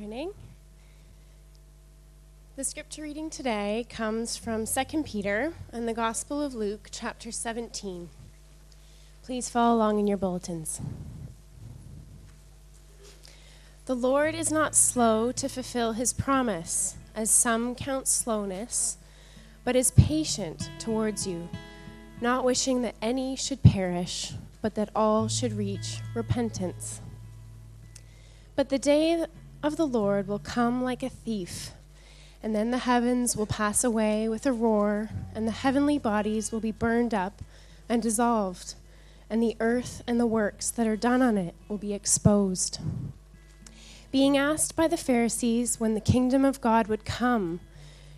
morning. The scripture reading today comes from 2 Peter and the Gospel of Luke, chapter 17. Please follow along in your bulletins. The Lord is not slow to fulfill his promise, as some count slowness, but is patient towards you, not wishing that any should perish, but that all should reach repentance. But the day of the Lord will come like a thief, and then the heavens will pass away with a roar, and the heavenly bodies will be burned up and dissolved, and the earth and the works that are done on it will be exposed. Being asked by the Pharisees when the kingdom of God would come,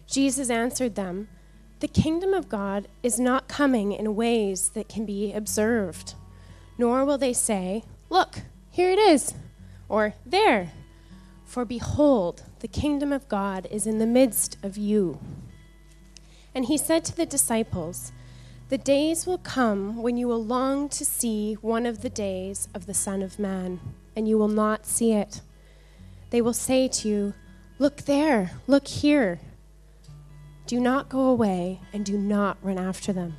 Jesus answered them, The kingdom of God is not coming in ways that can be observed, nor will they say, Look, here it is or there. For behold, the kingdom of God is in the midst of you. And he said to the disciples, The days will come when you will long to see one of the days of the Son of Man, and you will not see it. They will say to you, Look there, look here. Do not go away, and do not run after them.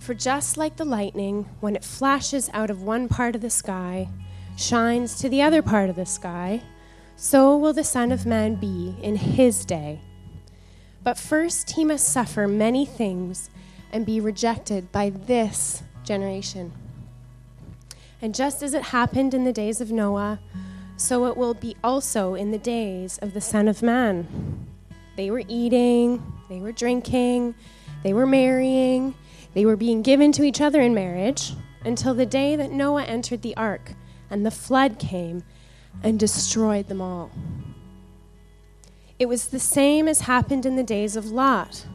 For just like the lightning, when it flashes out of one part of the sky, shines to the other part of the sky, so will the Son of Man be in his day. But first he must suffer many things and be rejected by this generation. And just as it happened in the days of Noah, so it will be also in the days of the Son of Man. They were eating, they were drinking, they were marrying, they were being given to each other in marriage until the day that Noah entered the ark and the flood came and destroyed them all. It was the same as happened in the days of Lot.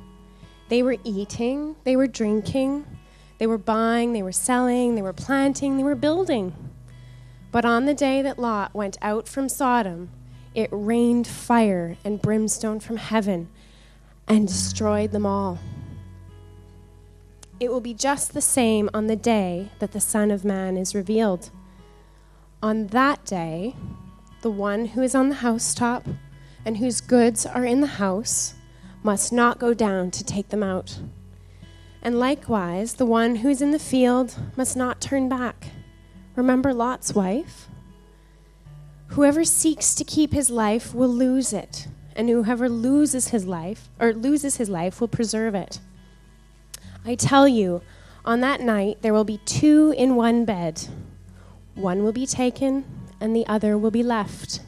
They were eating, they were drinking, they were buying, they were selling, they were planting, they were building. But on the day that Lot went out from Sodom, it rained fire and brimstone from heaven and destroyed them all. It will be just the same on the day that the Son of Man is revealed. On that day, the one who is on the housetop and whose goods are in the house must not go down to take them out. And likewise, the one who is in the field must not turn back. Remember Lot's wife? Whoever seeks to keep his life will lose it, and whoever loses his life or loses his life will preserve it. I tell you, on that night there will be two in one bed. One will be taken, and the other will be left.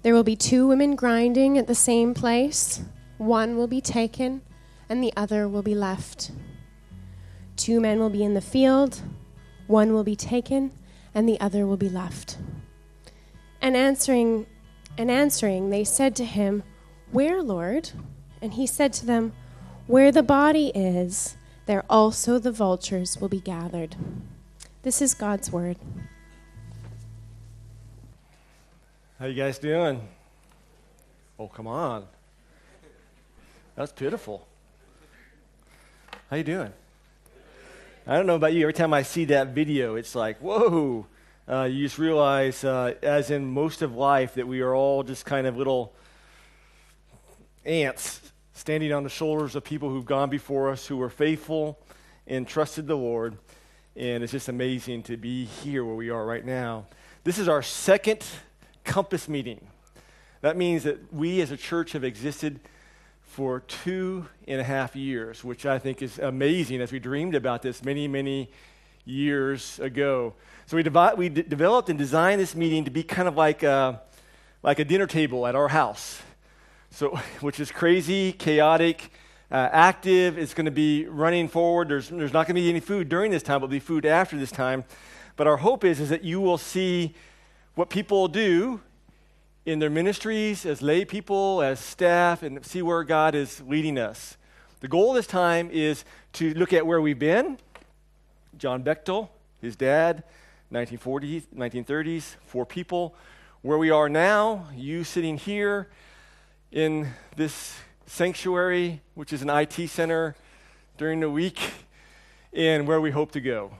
There will be two women grinding at the same place. One will be taken, and the other will be left. Two men will be in the field. One will be taken, and the other will be left. And answering, and answering, they said to him, Where, Lord? And he said to them, Where the body is, there also the vultures will be gathered. This is God's word. How you guys doing? Oh, come on. That's pitiful. How you doing? I don't know about you. Every time I see that video, it's like, whoa. Uh, you just realize, uh, as in most of life, that we are all just kind of little ants standing on the shoulders of people who've gone before us, who were faithful and trusted the Lord. And it's just amazing to be here where we are right now. This is our second compass meeting. That means that we as a church have existed for two and a half years, which I think is amazing as we dreamed about this many, many years ago. So we, devi- we d- developed and designed this meeting to be kind of like a, like a dinner table at our house, so, which is crazy, chaotic, uh, active. It's going to be running forward. There's, there's not going to be any food during this time, but there'll be food after this time. But our hope is, is that you will see what people do in their ministries as lay people, as staff, and see where God is leading us. The goal this time is to look at where we've been. John Bechtel, his dad, 1940s, 1930s, four people. Where we are now, you sitting here in this sanctuary, which is an IT center during the week, and where we hope to go.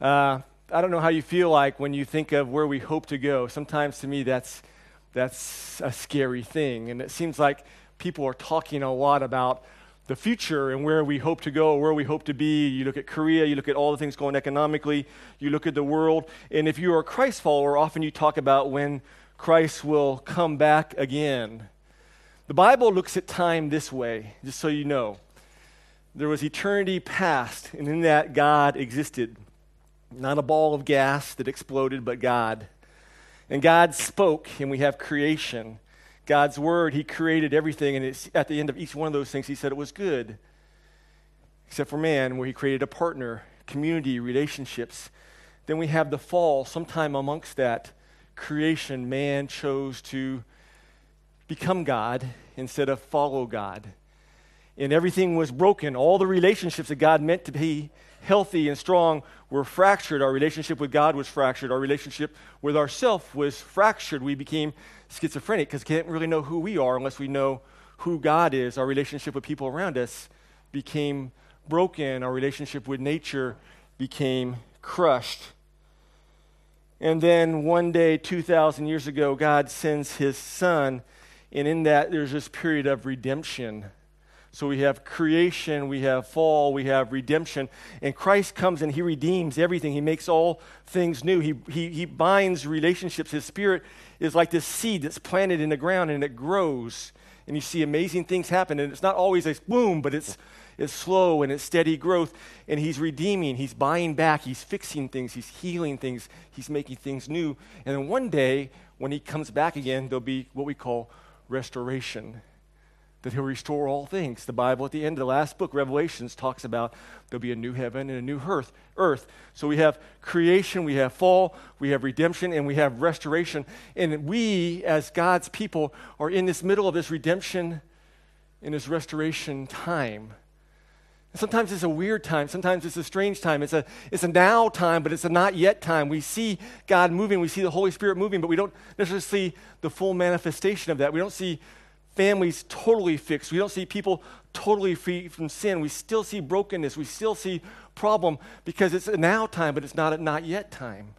Uh, I don't know how you feel like when you think of where we hope to go. Sometimes to me, that's that's a scary thing. And it seems like people are talking a lot about the future and where we hope to go, where we hope to be. You look at Korea, you look at all the things going economically, you look at the world. And if you are a Christ follower, often you talk about when Christ will come back again. The Bible looks at time this way, just so you know. There was eternity past, and in that, God existed. Not a ball of gas that exploded, but God. And God spoke, and we have creation. God's word, He created everything, and at the end of each one of those things, He said it was good. Except for man, where He created a partner, community, relationships. Then we have the fall. Sometime amongst that creation, man chose to become God instead of follow God. And everything was broken. All the relationships that God meant to be healthy and strong were fractured. Our relationship with God was fractured. Our relationship with ourself was fractured. We became schizophrenic because we can't really know who we are unless we know who God is. Our relationship with people around us became broken. Our relationship with nature became crushed. And then one day, 2,000 years ago, God sends his son. And in that, there's this period of redemption. So we have creation, we have fall, we have redemption. And Christ comes and he redeems everything. He makes all things new. He, he, he binds relationships. His spirit is like this seed that's planted in the ground and it grows. And you see amazing things happen. And it's not always a boom, but it's, it's slow and it's steady growth. And he's redeeming, he's buying back, he's fixing things, he's healing things, he's making things new. And then one day, when he comes back again, there'll be what we call restoration that he'll restore all things. The Bible at the end of the last book, Revelations, talks about there'll be a new heaven and a new earth. earth. So we have creation, we have fall, we have redemption, and we have restoration. And we, as God's people, are in this middle of this redemption in this restoration time. Sometimes it's a weird time. Sometimes it's a strange time. It's a, it's a now time, but it's a not yet time. We see God moving. We see the Holy Spirit moving, but we don't necessarily see the full manifestation of that. We don't see families totally fixed. We don't see people totally free from sin. We still see brokenness. We still see problem because it's a now time, but it's not a not yet time.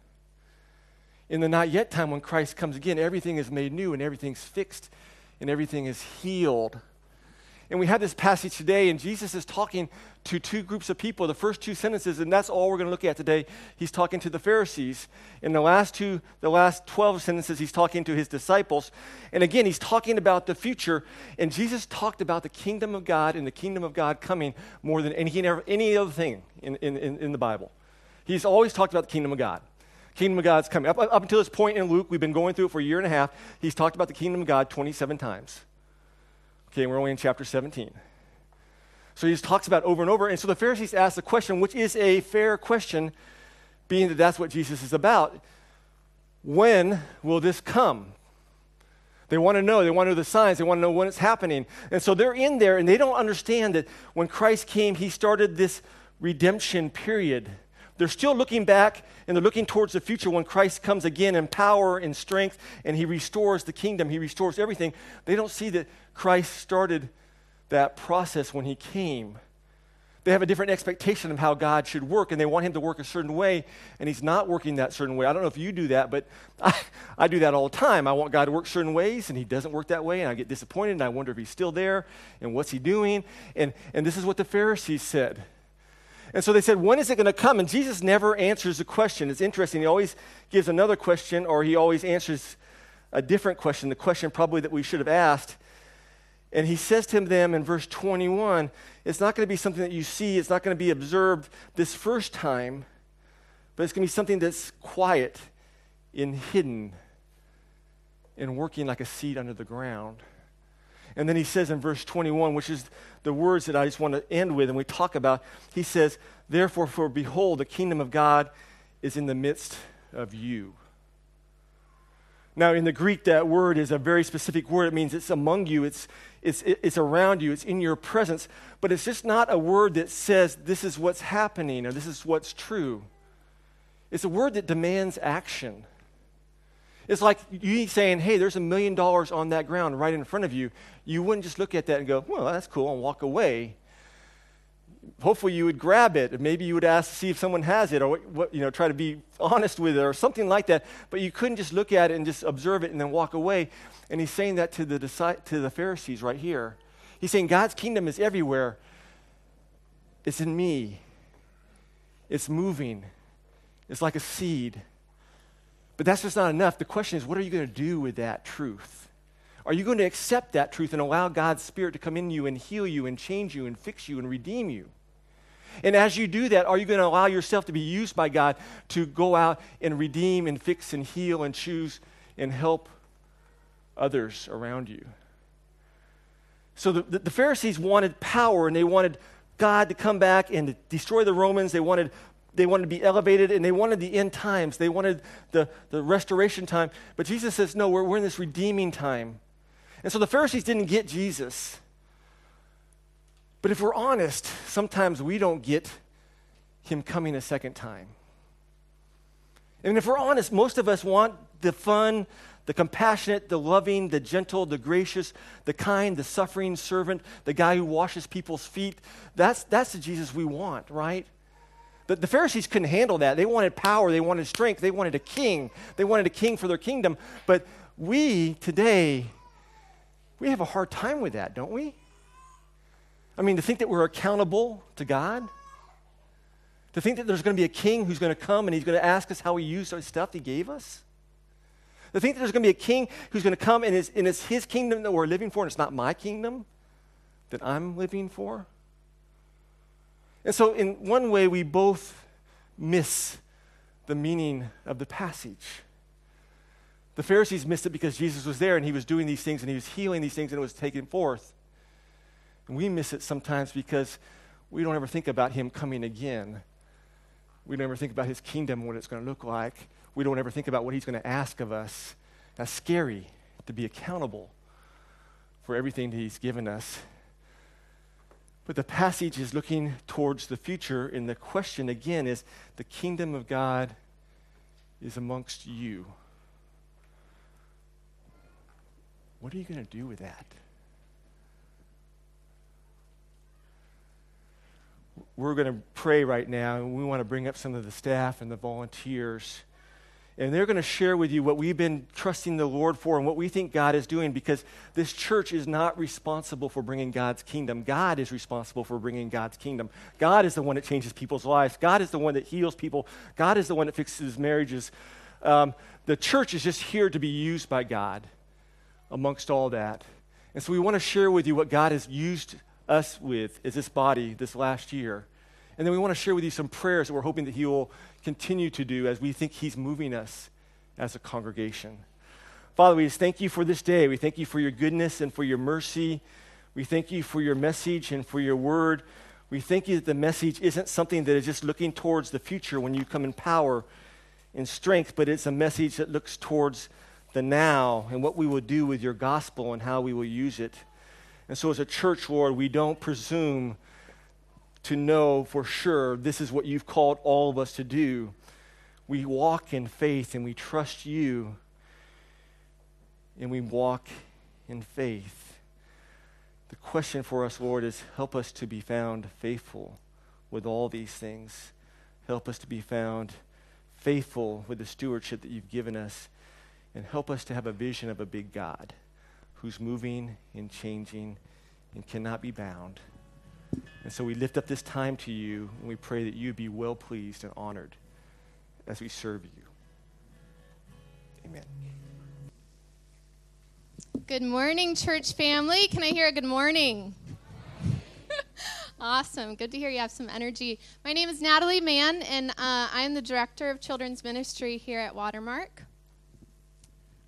In the not yet time, when Christ comes again, everything is made new and everything's fixed and everything is healed. And we have this passage today, and Jesus is talking to two groups of people. The first two sentences, and that's all we're going to look at today. He's talking to the Pharisees. In the last two, the last 12 sentences, he's talking to his disciples. And again, he's talking about the future. And Jesus talked about the kingdom of God and the kingdom of God coming more than any, any other thing in, in, in the Bible. He's always talked about the kingdom of God. Kingdom of God's coming. Up, up until this point in Luke, we've been going through it for a year and a half. He's talked about the kingdom of God 27 times. Okay, we're only in chapter 17. So he just talks about over and over. And so the Pharisees ask the question, which is a fair question, being that that's what Jesus is about. When will this come? They want to know. They want to know the signs. They want to know when it's happening. And so they're in there and they don't understand that when Christ came, he started this redemption period. They're still looking back and they're looking towards the future when Christ comes again in power and strength and he restores the kingdom. He restores everything. They don't see that Christ started that process when he came. They have a different expectation of how God should work, and they want him to work a certain way, and he's not working that certain way. I don't know if you do that, but I, I do that all the time. I want God to work certain ways, and he doesn't work that way, and I get disappointed, and I wonder if he's still there, and what's he doing? And, and this is what the Pharisees said. And so they said, When is it going to come? And Jesus never answers the question. It's interesting. He always gives another question, or he always answers a different question, the question probably that we should have asked. And he says to them in verse 21 it's not going to be something that you see, it's not going to be observed this first time, but it's going to be something that's quiet and hidden and working like a seed under the ground. And then he says in verse 21, which is the words that I just want to end with and we talk about, he says, Therefore, for behold, the kingdom of God is in the midst of you. Now, in the Greek, that word is a very specific word. It means it's among you, it's, it's, it's around you, it's in your presence. But it's just not a word that says this is what's happening or this is what's true. It's a word that demands action. It's like you saying, hey, there's a million dollars on that ground right in front of you. You wouldn't just look at that and go, well, that's cool, and walk away. hopefully you would grab it. Maybe you would ask to see if someone has it or what, you know, try to be honest with it or something like that. But you couldn't just look at it and just observe it and then walk away. And he's saying that to the, to the Pharisees right here. He's saying God's kingdom is everywhere. It's in me. It's moving. It's like a seed. But that's just not enough. The question is, what are you going to do with that truth? Are you going to accept that truth and allow God's Spirit to come in you and heal you and change you and fix you and redeem you? And as you do that, are you going to allow yourself to be used by God to go out and redeem and fix and heal and choose and help others around you? So the, the Pharisees wanted power and they wanted God to come back and destroy the Romans. They wanted, they wanted to be elevated and they wanted the end times. They wanted the, the restoration time. But Jesus says, no, we're, we're in this redeeming time. And so the Pharisees didn't get Jesus. But if we're honest, sometimes we don't get him coming a second time. And if we're honest, most of us want the fun, the compassionate, the loving, the gentle, the gracious, the kind, the suffering servant, the guy who washes people's feet. That's, that's the Jesus we want, right? The, the Pharisees couldn't handle that. They wanted power, they wanted strength, they wanted a king. They wanted a king for their kingdom. But we today, we have a hard time with that, don't we? I mean, to think that we're accountable to God, to think that there's going to be a king who's going to come and he's going to ask us how we use the stuff he gave us. To think that there's going to be a king who's going to come and it's, and it's his kingdom that we're living for and it's not my kingdom that I'm living for. And so, in one way, we both miss the meaning of the passage. The Pharisees missed it because Jesus was there and he was doing these things and he was healing these things and it was taken forth. And we miss it sometimes because we don't ever think about him coming again. We don't ever think about his kingdom, and what it's going to look like. We don't ever think about what he's going to ask of us. That's scary to be accountable for everything that he's given us. But the passage is looking towards the future, and the question again is the kingdom of God is amongst you. What are you going to do with that? we're going to pray right now, and we want to bring up some of the staff and the volunteers. And they're going to share with you what we've been trusting the Lord for and what we think God is doing because this church is not responsible for bringing God's kingdom. God is responsible for bringing God's kingdom. God is the one that changes people's lives. God is the one that heals people. God is the one that fixes marriages. Um, the church is just here to be used by God amongst all that. And so we want to share with you what God has used us with as this body this last year. And then we want to share with you some prayers that we're hoping that He will continue to do as we think He's moving us as a congregation. Father, we just thank you for this day. We thank you for your goodness and for your mercy. We thank you for your message and for your word. We thank you that the message isn't something that is just looking towards the future when you come in power and strength, but it's a message that looks towards the now and what we will do with your gospel and how we will use it. And so, as a church, Lord, we don't presume to know for sure this is what you've called all of us to do. We walk in faith and we trust you, and we walk in faith. The question for us, Lord, is help us to be found faithful with all these things. Help us to be found faithful with the stewardship that you've given us, and help us to have a vision of a big God who's moving and changing and cannot be bound. And so we lift up this time to you and we pray that you be well pleased and honored as we serve you. Amen. Good morning, church family. Can I hear a good morning? awesome. Good to hear you have some energy. My name is Natalie Mann, and uh, I am the director of children's ministry here at Watermark.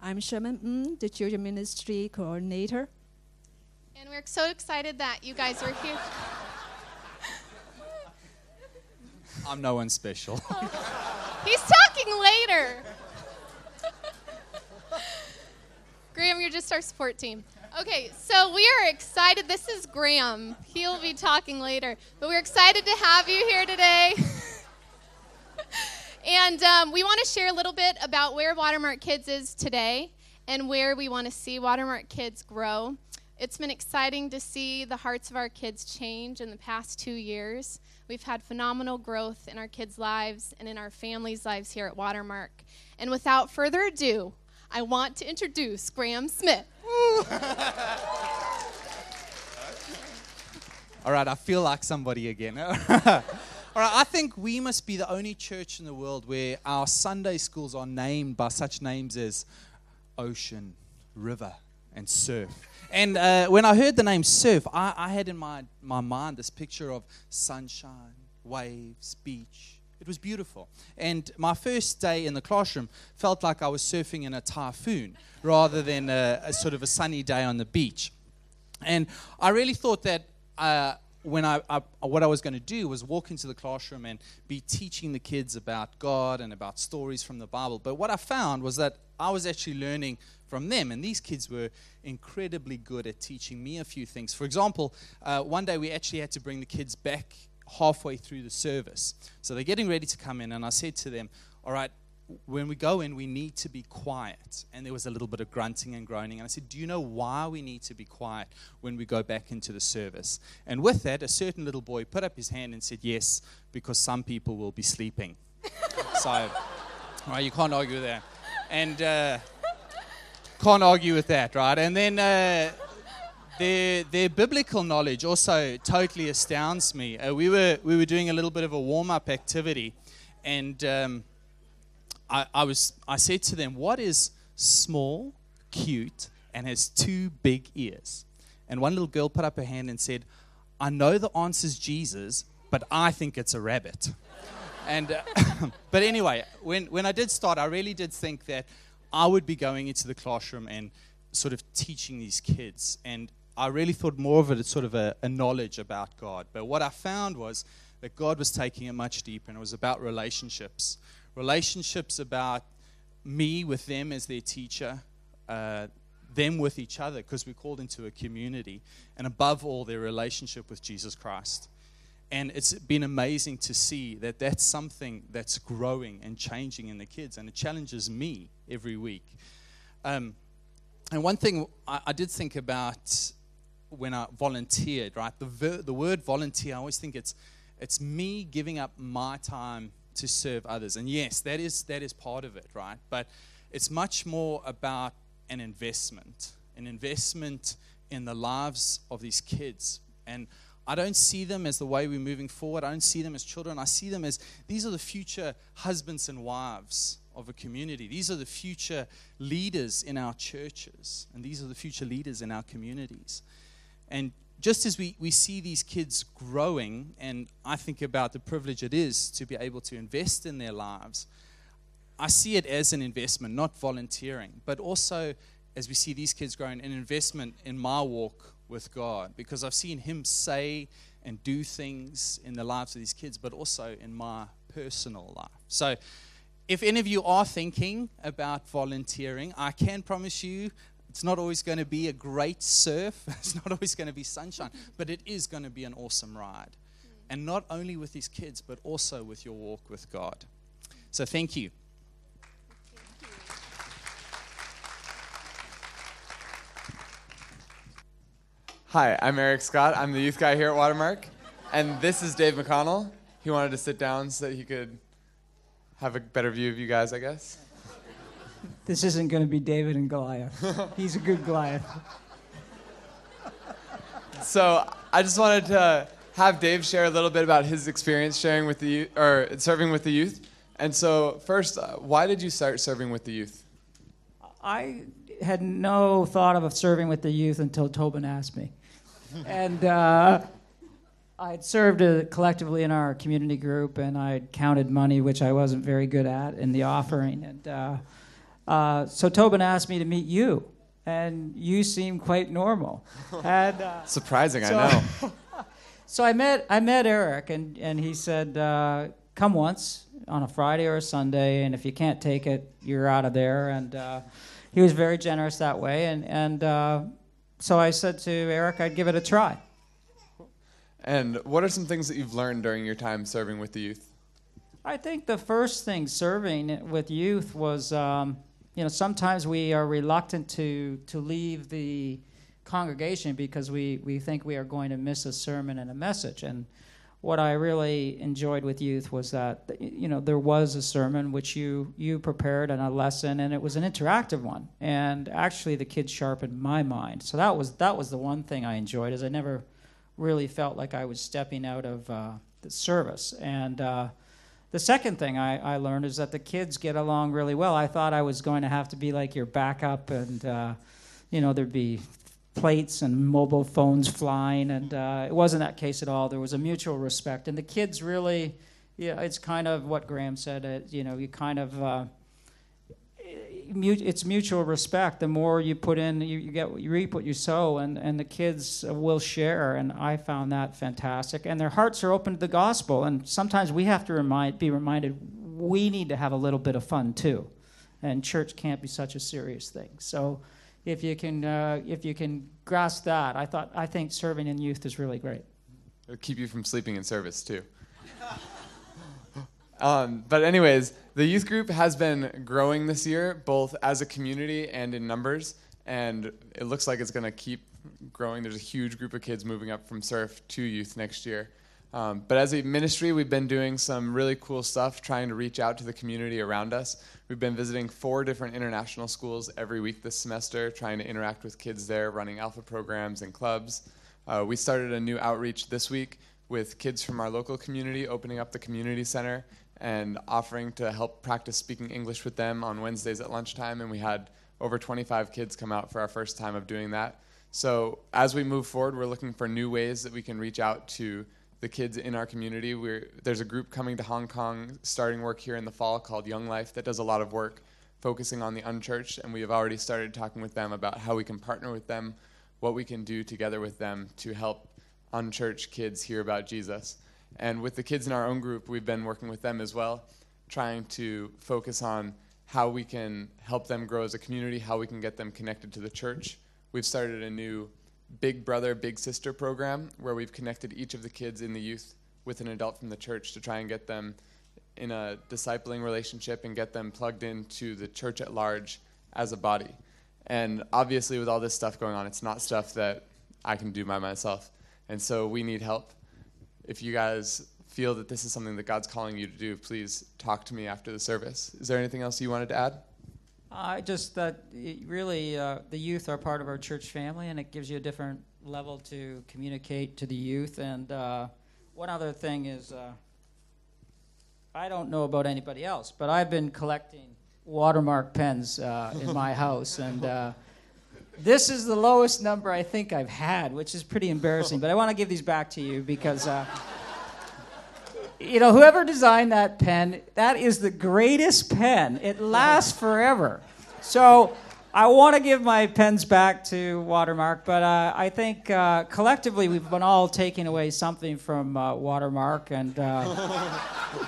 I'm Sherman the children ministry coordinator. And we're so excited that you guys are here. I'm no one special. He's talking later. Graham, you're just our support team. Okay, so we are excited. This is Graham. He'll be talking later. But we're excited to have you here today. and um, we want to share a little bit about where Watermark Kids is today and where we want to see Watermark Kids grow It's been exciting to see the hearts of our kids change in the past two years. We've had phenomenal growth in our kids' lives and in our families' lives here at Watermark. And without further ado, I want to introduce Graham Smith. All right, I feel like somebody again. All right, I think we must be the only church in the world where our Sunday schools are named by such names as ocean, river, and surf. And uh, when I heard the name surf, I, I had in my, my mind this picture of sunshine, waves, beach. It was beautiful. And my first day in the classroom felt like I was surfing in a typhoon rather than a, a sort of a sunny day on the beach. And I really thought that uh, when I, I, what I was going to do was walk into the classroom and be teaching the kids about God and about stories from the Bible. But what I found was that I was actually learning from them, and these kids were incredibly good at teaching me a few things. For example, uh, one day we actually had to bring the kids back halfway through the service. So they're getting ready to come in, and I said to them, All right, when we go in, we need to be quiet. And there was a little bit of grunting and groaning. And I said, Do you know why we need to be quiet when we go back into the service? And with that, a certain little boy put up his hand and said, Yes, because some people will be sleeping. so, right, you can't argue with that. And uh, can't argue with that, right? And then. Uh, their, their biblical knowledge also totally astounds me. Uh, we, were, we were doing a little bit of a warm up activity, and um, I, I, was, I said to them, What is small, cute, and has two big ears? And one little girl put up her hand and said, I know the answer is Jesus, but I think it's a rabbit. and, uh, but anyway, when, when I did start, I really did think that I would be going into the classroom and sort of teaching these kids. And I really thought more of it as sort of a, a knowledge about God. But what I found was that God was taking it much deeper, and it was about relationships relationships about me with them as their teacher, uh, them with each other, because we're called into a community, and above all, their relationship with Jesus Christ. And it's been amazing to see that that's something that's growing and changing in the kids, and it challenges me every week. Um, and one thing I, I, did think about when I volunteered, right? The, ver- the word volunteer, I always think it's, it's me giving up my time to serve others. And yes, that is, that is part of it, right? But it's much more about an investment, an investment in the lives of these kids. And I don't see them as the way we're moving forward. I don't see them as children. I see them as these are the future husbands and wives of a community. These are the future leaders in our churches. And these are the future leaders in our communities. And just as we, we see these kids growing, and I think about the privilege it is to be able to invest in their lives, I see it as an investment, not volunteering, but also as we see these kids growing, an investment in my walk with God, because I've seen Him say and do things in the lives of these kids, but also in my personal life. So, if any of you are thinking about volunteering, I can promise you it's not always going to be a great surf, it's not always going to be sunshine, but it is going to be an awesome ride. And not only with these kids, but also with your walk with God. So thank you. Hi, I'm Eric Scott. I'm the youth guy here at Watermark. And this is Dave McConnell. He wanted to sit down so that he could have a better view of you guys, I guess this isn't going to be David and Goliath. He's a good Goliath. So I just wanted to have Dave share a little bit about his experience sharing with the youth, or serving with the youth. And so, first, uh, why did you start serving with the youth? I had no thought of serving with the youth until Tobin asked me. and uh, I had served uh, collectively in our community group, and I counted money, which I wasn't very good at, in the offering. And uh, uh, so Tobin asked me to meet you, and you seem quite normal. And, uh, Surprising, so, I know. so I met I met Eric, and and he said, uh, "Come once on a Friday or a Sunday, and if you can't take it, you're out of there." And uh, he was very generous that way, and and uh, so I said to Eric, I'd give it a try. And what are some things that you've learned during your time serving with the youth? I think the first thing serving with youth was. Um, you know, sometimes we are reluctant to to leave the congregation because we, we think we are going to miss a sermon and a message. And what I really enjoyed with youth was that you know there was a sermon which you you prepared and a lesson and it was an interactive one. And actually the kids sharpened my mind. So that was that was the one thing I enjoyed is I never really felt like I was stepping out of uh, the service. And uh, the second thing I, I learned is that the kids get along really well I thought I was going to have to be like your backup and uh, you know there'd be plates and mobile phones flying, and uh, it wasn't that case at all. There was a mutual respect, and the kids really, yeah, it's kind of what Graham said. Uh, you know, you kind of. It's mutual respect. The more you put in, you, you, get you reap what you sow, and, and the kids will share. And I found that fantastic. And their hearts are open to the gospel. And sometimes we have to remind, be reminded we need to have a little bit of fun too, and church can't be such a serious thing. So if you can uh, if you can grasp that, I thought I think serving in youth is really great. It'll keep you from sleeping in service too. um, but anyways, the youth group has been growing this year, both as a community and in numbers, and it looks like it's going to keep growing. There's a huge group of kids moving up from surf to youth next year. Um, but as a ministry, we've been doing some really cool stuff, trying to reach out to the community around us. We've been visiting four different international schools every week this semester, trying to interact with kids there, running alpha programs and clubs. Uh, we started a new outreach this week with kids from our local community, opening up the community center and offering to help practice speaking English with them on Wednesdays at lunchtime. And we had over 25 kids come out for our first time of doing that. So as we move forward, we're looking for new ways that we can reach out to the kids in our community. We're, there's a group coming to Hong Kong starting work here in the fall called Young Life that does a lot of work focusing on the unchurched, and we have already started talking with them about how we can partner with them, what we can do together with them to help unchurched kids hear about Jesus. And with the kids in our own group, we've been working with them as well, trying to focus on how we can help them grow as a community, how we can get them connected to the church. We've started a new Big Brother, Big Sister program where we've connected each of the kids in the youth with an adult from the church to try and get them in a discipling relationship and get them plugged into the church at large as a body. And obviously, with all this stuff going on, it's not stuff that I can do by myself. And so we need help. If you guys feel that this is something that God's calling you to do, please talk to me after the service. Is there anything else you wanted to add? I just that really uh, the youth are part of our church family, and it gives you a different level to communicate to the youth. And uh, one other thing is, uh, I don't know about anybody else, but I've been collecting watermark pens uh, in my house, and uh, this is the lowest number I think I've had, which is pretty embarrassing. But I want to give these back to you because uh, you know, whoever designed that pen, that is the greatest pen. It lasts forever. So I want to give my pens back to Watermark, but uh, I think uh, collectively we've been all taking away something from uh, Watermark, and uh,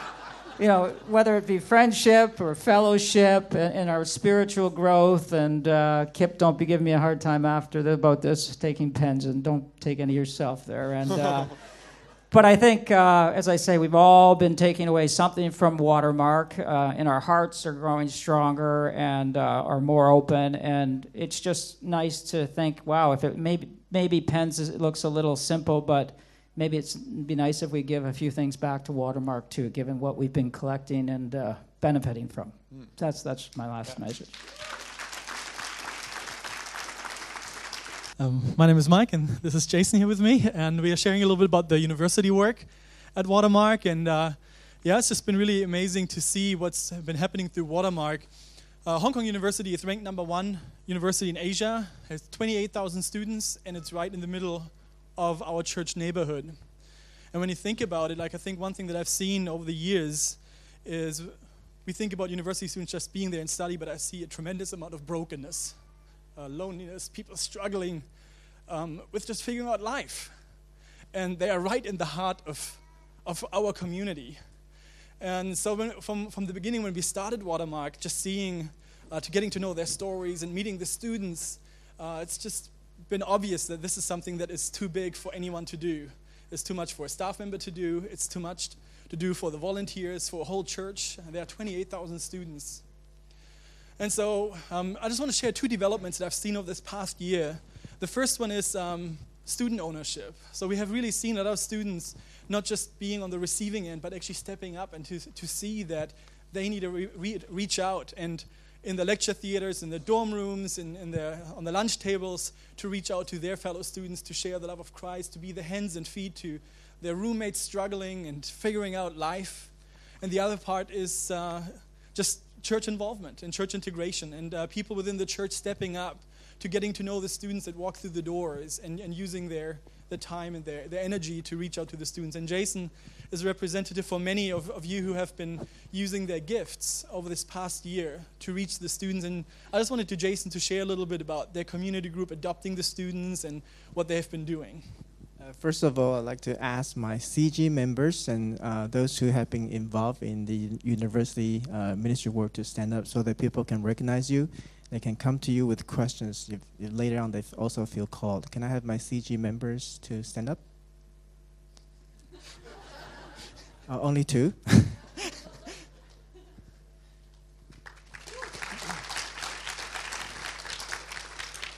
you know, whether it be friendship or fellowship and, our spiritual growth. And uh, Kip, don't be giving me a hard time after the, about this taking pens, and don't take any yourself there. And uh, but I think, uh, as I say, we've all been taking away something from Watermark, uh, and our hearts are growing stronger and uh, are more open. And it's just nice to think, wow, if it maybe maybe pens it looks a little simple, but maybe it'd be nice if we give a few things back to Watermark too, given what we've been collecting and uh, benefiting from. Mm. That's that's my last yeah. message. Um, my name is Mike, and this is Jason here with me, and we are sharing a little bit about the university work at Watermark. And uh, yeah, it's just been really amazing to see what's been happening through Watermark. Uh, Hong Kong University is ranked number one university in Asia, has 28,000 students, and it's right in the middle of our church neighborhood. And when you think about it, like I think one thing that I've seen over the years is we think about university students just being there and study, but I see a tremendous amount of brokenness uh, loneliness, people struggling um, with just figuring out life. And they are right in the heart of, of our community. And so, when, from, from the beginning, when we started Watermark, just seeing, uh, to getting to know their stories and meeting the students, uh, it's just been obvious that this is something that is too big for anyone to do. It's too much for a staff member to do, it's too much to do for the volunteers, for a whole church. There are 28,000 students. And so um, I just want to share two developments that I've seen over this past year The first one is um, student ownership. So we have really seen a lot of students not just being on the receiving end, but actually stepping up and to, to see that they need to re- re- reach out and in the lecture theaters, in the dorm rooms, in, in the, on the lunch tables, to reach out to their fellow students, to share the love of Christ, to be the hands and feet to their roommates struggling and figuring out life. And the other part is uh, just church involvement and church integration and uh, people within the church stepping up to getting to know the students that walk through the doors and, and using their, the time and their, their energy to reach out to the students. And Jason is representative for many of, of you who have been using their gifts over this past year to reach the students. And I just wanted to Jason to share a little bit about their community group adopting the students and what they have been doing. Uh, first of all, I'd like to ask my CG members and uh, those who have been involved in the university uh, ministry work to stand up so that people can recognize you. They can come to you with questions if, if later on they also feel called. Can I have my CG members to stand up? Uh, only two.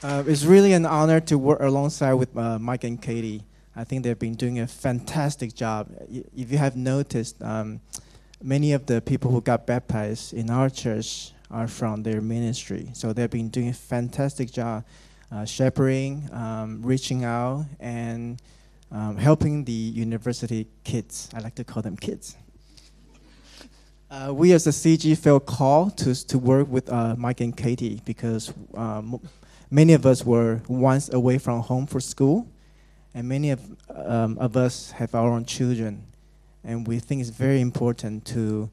uh, it's really an honor to work alongside with uh, Mike and Katie. I think they've been doing a fantastic job. If you have noticed, um, many of the people who got baptized in our church are from their ministry. So they've been doing a fantastic job uh, shepherding, um, reaching out, and um, helping the university kids. I like to call them kids. Uh, we as a CG felt called to, to work with uh, Mike and Katie because um, many of us were once away from home for school, and many of, um, of us have our own children. And we think it's very important to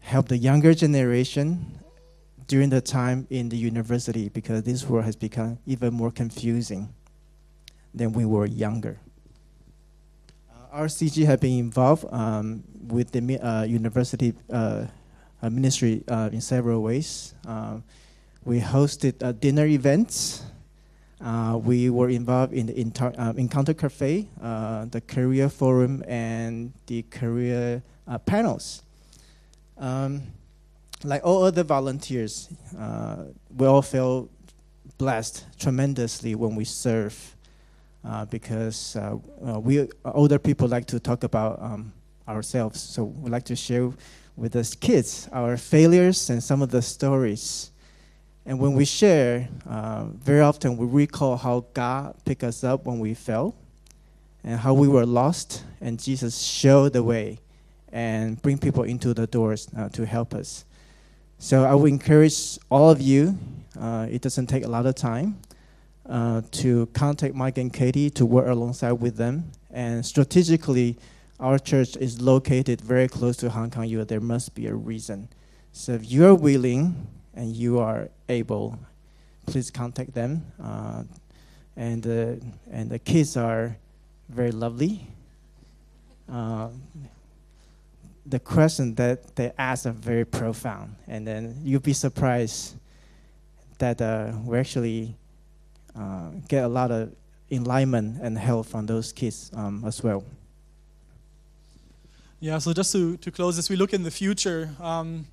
help the younger generation during the time in the university because this world has become even more confusing than we were younger. Uh, RCG have been involved um, with the uh, university uh, ministry uh, in several ways. Um, we hosted uh, dinner events. Uh, we were involved in the inter- Encounter Cafe, the career forum, and the career panels. Um, like all other volunteers, we all feel blessed tremendously when we serve uh, because uh, uh, we older people like to talk about um, ourselves. So we like to share with us kids our failures and some of the stories. And when we share, uh, very often we recall how God picked us up when we fell and how we were lost, and Jesus showed the way and bring people into the doors uh, to help us. So I would encourage all of you, uh, it doesn't take a lot of time, uh, to contact Mike and Katie to work alongside with them. And strategically, our church is located very close to Hong Kong U. There must be a reason. So if you are willing and you are able, please contact them. Uh, and uh, and the kids are very lovely. Uh, the question that they ask are very profound, and then you'll be surprised that uh, we actually uh, get a lot of enlightenment and help from those kids um, as well. Yeah, so just to, to close, as we look in the future, um,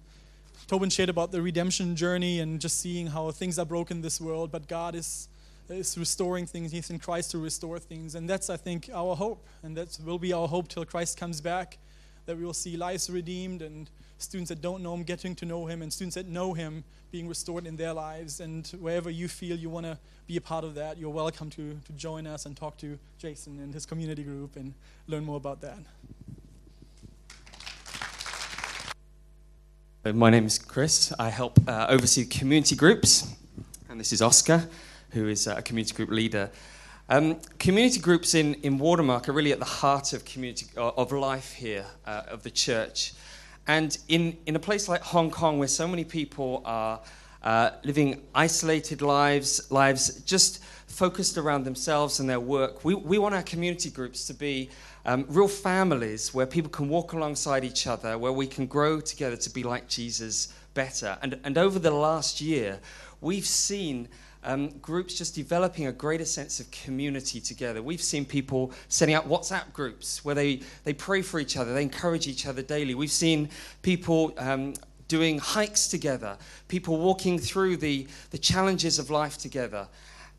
Tobin shared about the redemption journey and just seeing how things are broken in this world, but God is, is restoring things. He's in Christ to restore things. And that's, I think, our hope. And that will be our hope till Christ comes back, that we will see lives redeemed and students that don't know Him getting to know Him, and students that know Him being restored in their lives. And wherever you feel you want to be a part of that, you're welcome to, to join us and talk to Jason and his community group and learn more about that. Uh, my name is Chris. I help uh, oversee community groups, and this is Oscar, who is uh, a community group leader. Um, community groups in, in Watermark are really at the heart of community of life here uh, of the church, and in in a place like Hong Kong, where so many people are uh, living isolated lives, lives just focused around themselves and their work, we we want our community groups to be um, real families where people can walk alongside each other, where we can grow together to be like Jesus better. And, and over the last year, we've seen um, groups just developing a greater sense of community together. We've seen people setting up WhatsApp groups where they, they pray for each other, they encourage each other daily. We've seen people um, doing hikes together, people walking through the, the challenges of life together.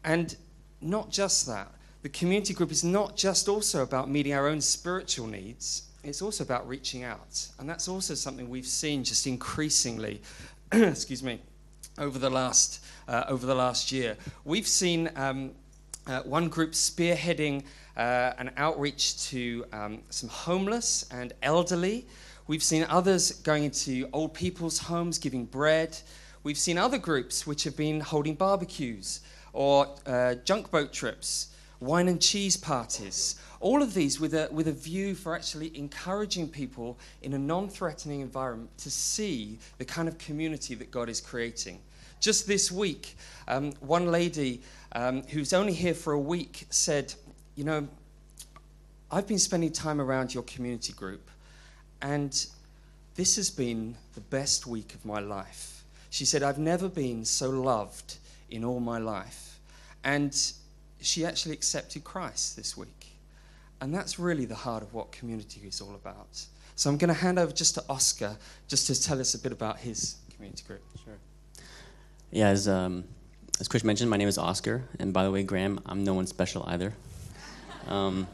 And not just that. The community group is not just also about meeting our own spiritual needs, it's also about reaching out. And that's also something we've seen just increasingly, excuse me, over the last, uh, over the last year. We've seen um, uh, one group spearheading uh, an outreach to um, some homeless and elderly. We've seen others going into old people's homes giving bread. We've seen other groups which have been holding barbecues or uh, junk boat trips, wine and cheese parties. All of these with a, with a view for actually encouraging people in a non threatening environment to see the kind of community that God is creating. Just this week, um, one lady um, who's only here for a week said, You know, I've been spending time around your community group, and this has been the best week of my life. She said, I've never been so loved in all my life. And she actually accepted Christ this week. And that's really the heart of what community is all about. So I'm going to hand over just to Oscar just to tell us a bit about his community group. Yeah, as, um, as Chris mentioned, my name is Oscar. And by the way, Graham, I'm no one special either. Um,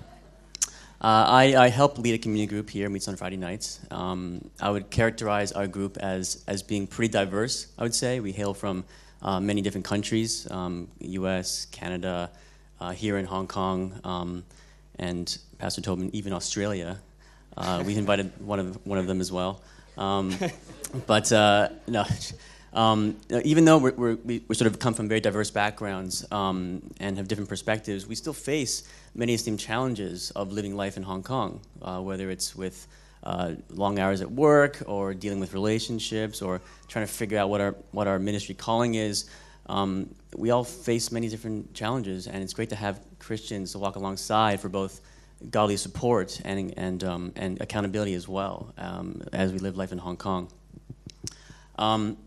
uh, I, I, help lead a community group here, meets on Friday nights. Um, I would characterize our group as, as being pretty diverse, I would say. We hail from uh, many different countries um, US, Canada, uh, here in Hong Kong, um, and Pastor Tobin, even Australia. Uh, we've invited one of, one of them as well. Um, but uh, no. Um, even though we're, we're, we sort of come from very diverse backgrounds um, and have different perspectives, we still face many esteemed challenges of living life in Hong Kong, uh, whether it's with uh, long hours at work or dealing with relationships or trying to figure out what our, what our ministry calling is. Um, we all face many different challenges, and it's great to have Christians to walk alongside for both godly support and, and, um, and accountability as well um, as we live life in Hong Kong. Um,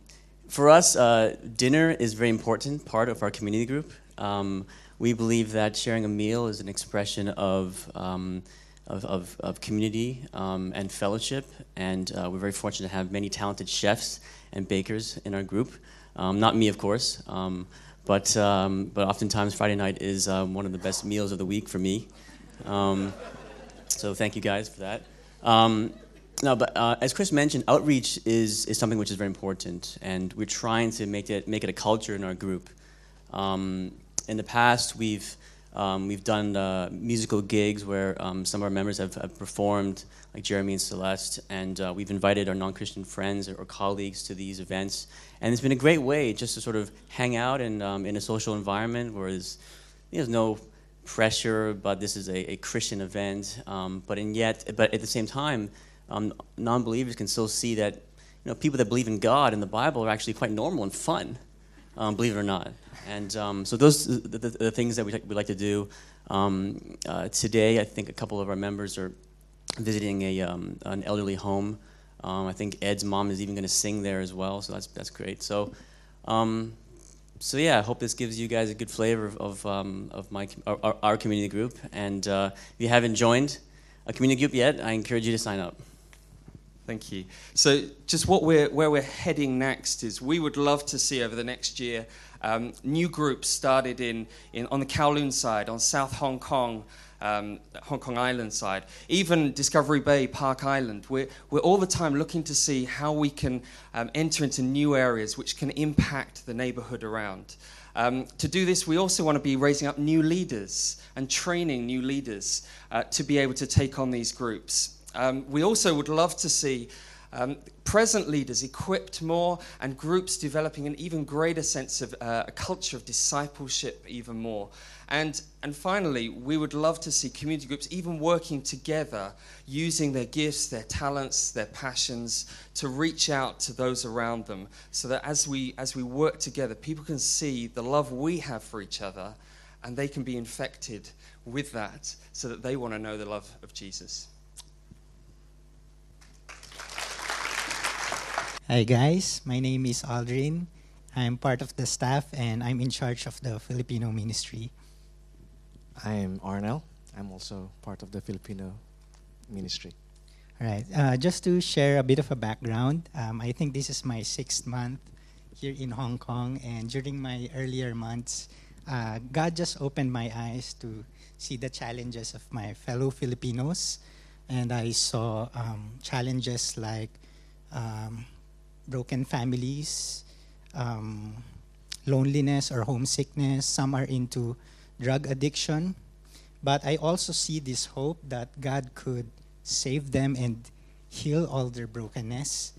for us, uh, dinner is a very important part of our community group. Um, we believe that sharing a meal is an expression of, um, of, of, of, community um, and fellowship, and uh, we're very fortunate to have many talented chefs and bakers in our group. Um, not me, of course, um, but, um, but oftentimes Friday night is one of the best meals of the week for me. so thank you guys for that. No, but uh, as Chris mentioned, outreach is, is something which is very important, and we're trying to make it make it a culture in our group. Um, in the past, we've um, we've done uh, musical gigs where um, some of our members have, have, performed, like Jeremy and Celeste, and uh, we've invited our non-Christian friends or, or, colleagues to these events, and it's been a great way just to sort of hang out in um, in a social environment where there's there's no pressure, but this is a, a Christian event, um, but and yet, but at the same time um, non-believers can still see that you know people that believe in God and the Bible are actually quite normal and fun, um, believe it or not. And um, so those are the, the, the, things that we, we like to do. Um, uh, today, I think a couple of our members are visiting a, um, an elderly home. Um, I think Ed's mom is even going to sing there as well, so that's that's great. So. so yeah, I hope this gives you guys a good flavor of, of, of my our, our, community group. And uh, if you haven't joined a community group yet, I encourage you to sign up. Thank you. So, just what we're, where we're heading next is we would love to see over the next year um, new groups started in, in, on the Kowloon side, on South Hong Kong, um, Hong Kong Island side, even Discovery Bay, Park Island. We're, we're all the time looking to see how we can um, enter into new areas which can impact the neighborhood around. Um, to do this, we also want to be raising up new leaders and training new leaders uh, to be able to take on these groups. Um, we also would love to see um, present leaders equipped more and groups developing an even greater sense of uh, a culture of discipleship, even more. And, and finally, we would love to see community groups even working together, using their gifts, their talents, their passions to reach out to those around them, so that as we, as we work together, people can see the love we have for each other and they can be infected with that so that they want to know the love of Jesus. Hi guys, my name is Aldrin. I'm part of the staff and I'm in charge of the Filipino ministry. I'm Arnel. I'm also part of the Filipino ministry. All right, uh, just to share a bit of a background, um, I think this is my sixth month here in Hong Kong, and during my earlier months, uh, God just opened my eyes to see the challenges of my fellow Filipinos. And I saw um, challenges like um, broken families, um, loneliness or homesickness. Some are into drug addiction. But I also see this hope that God could save them and heal all their brokenness.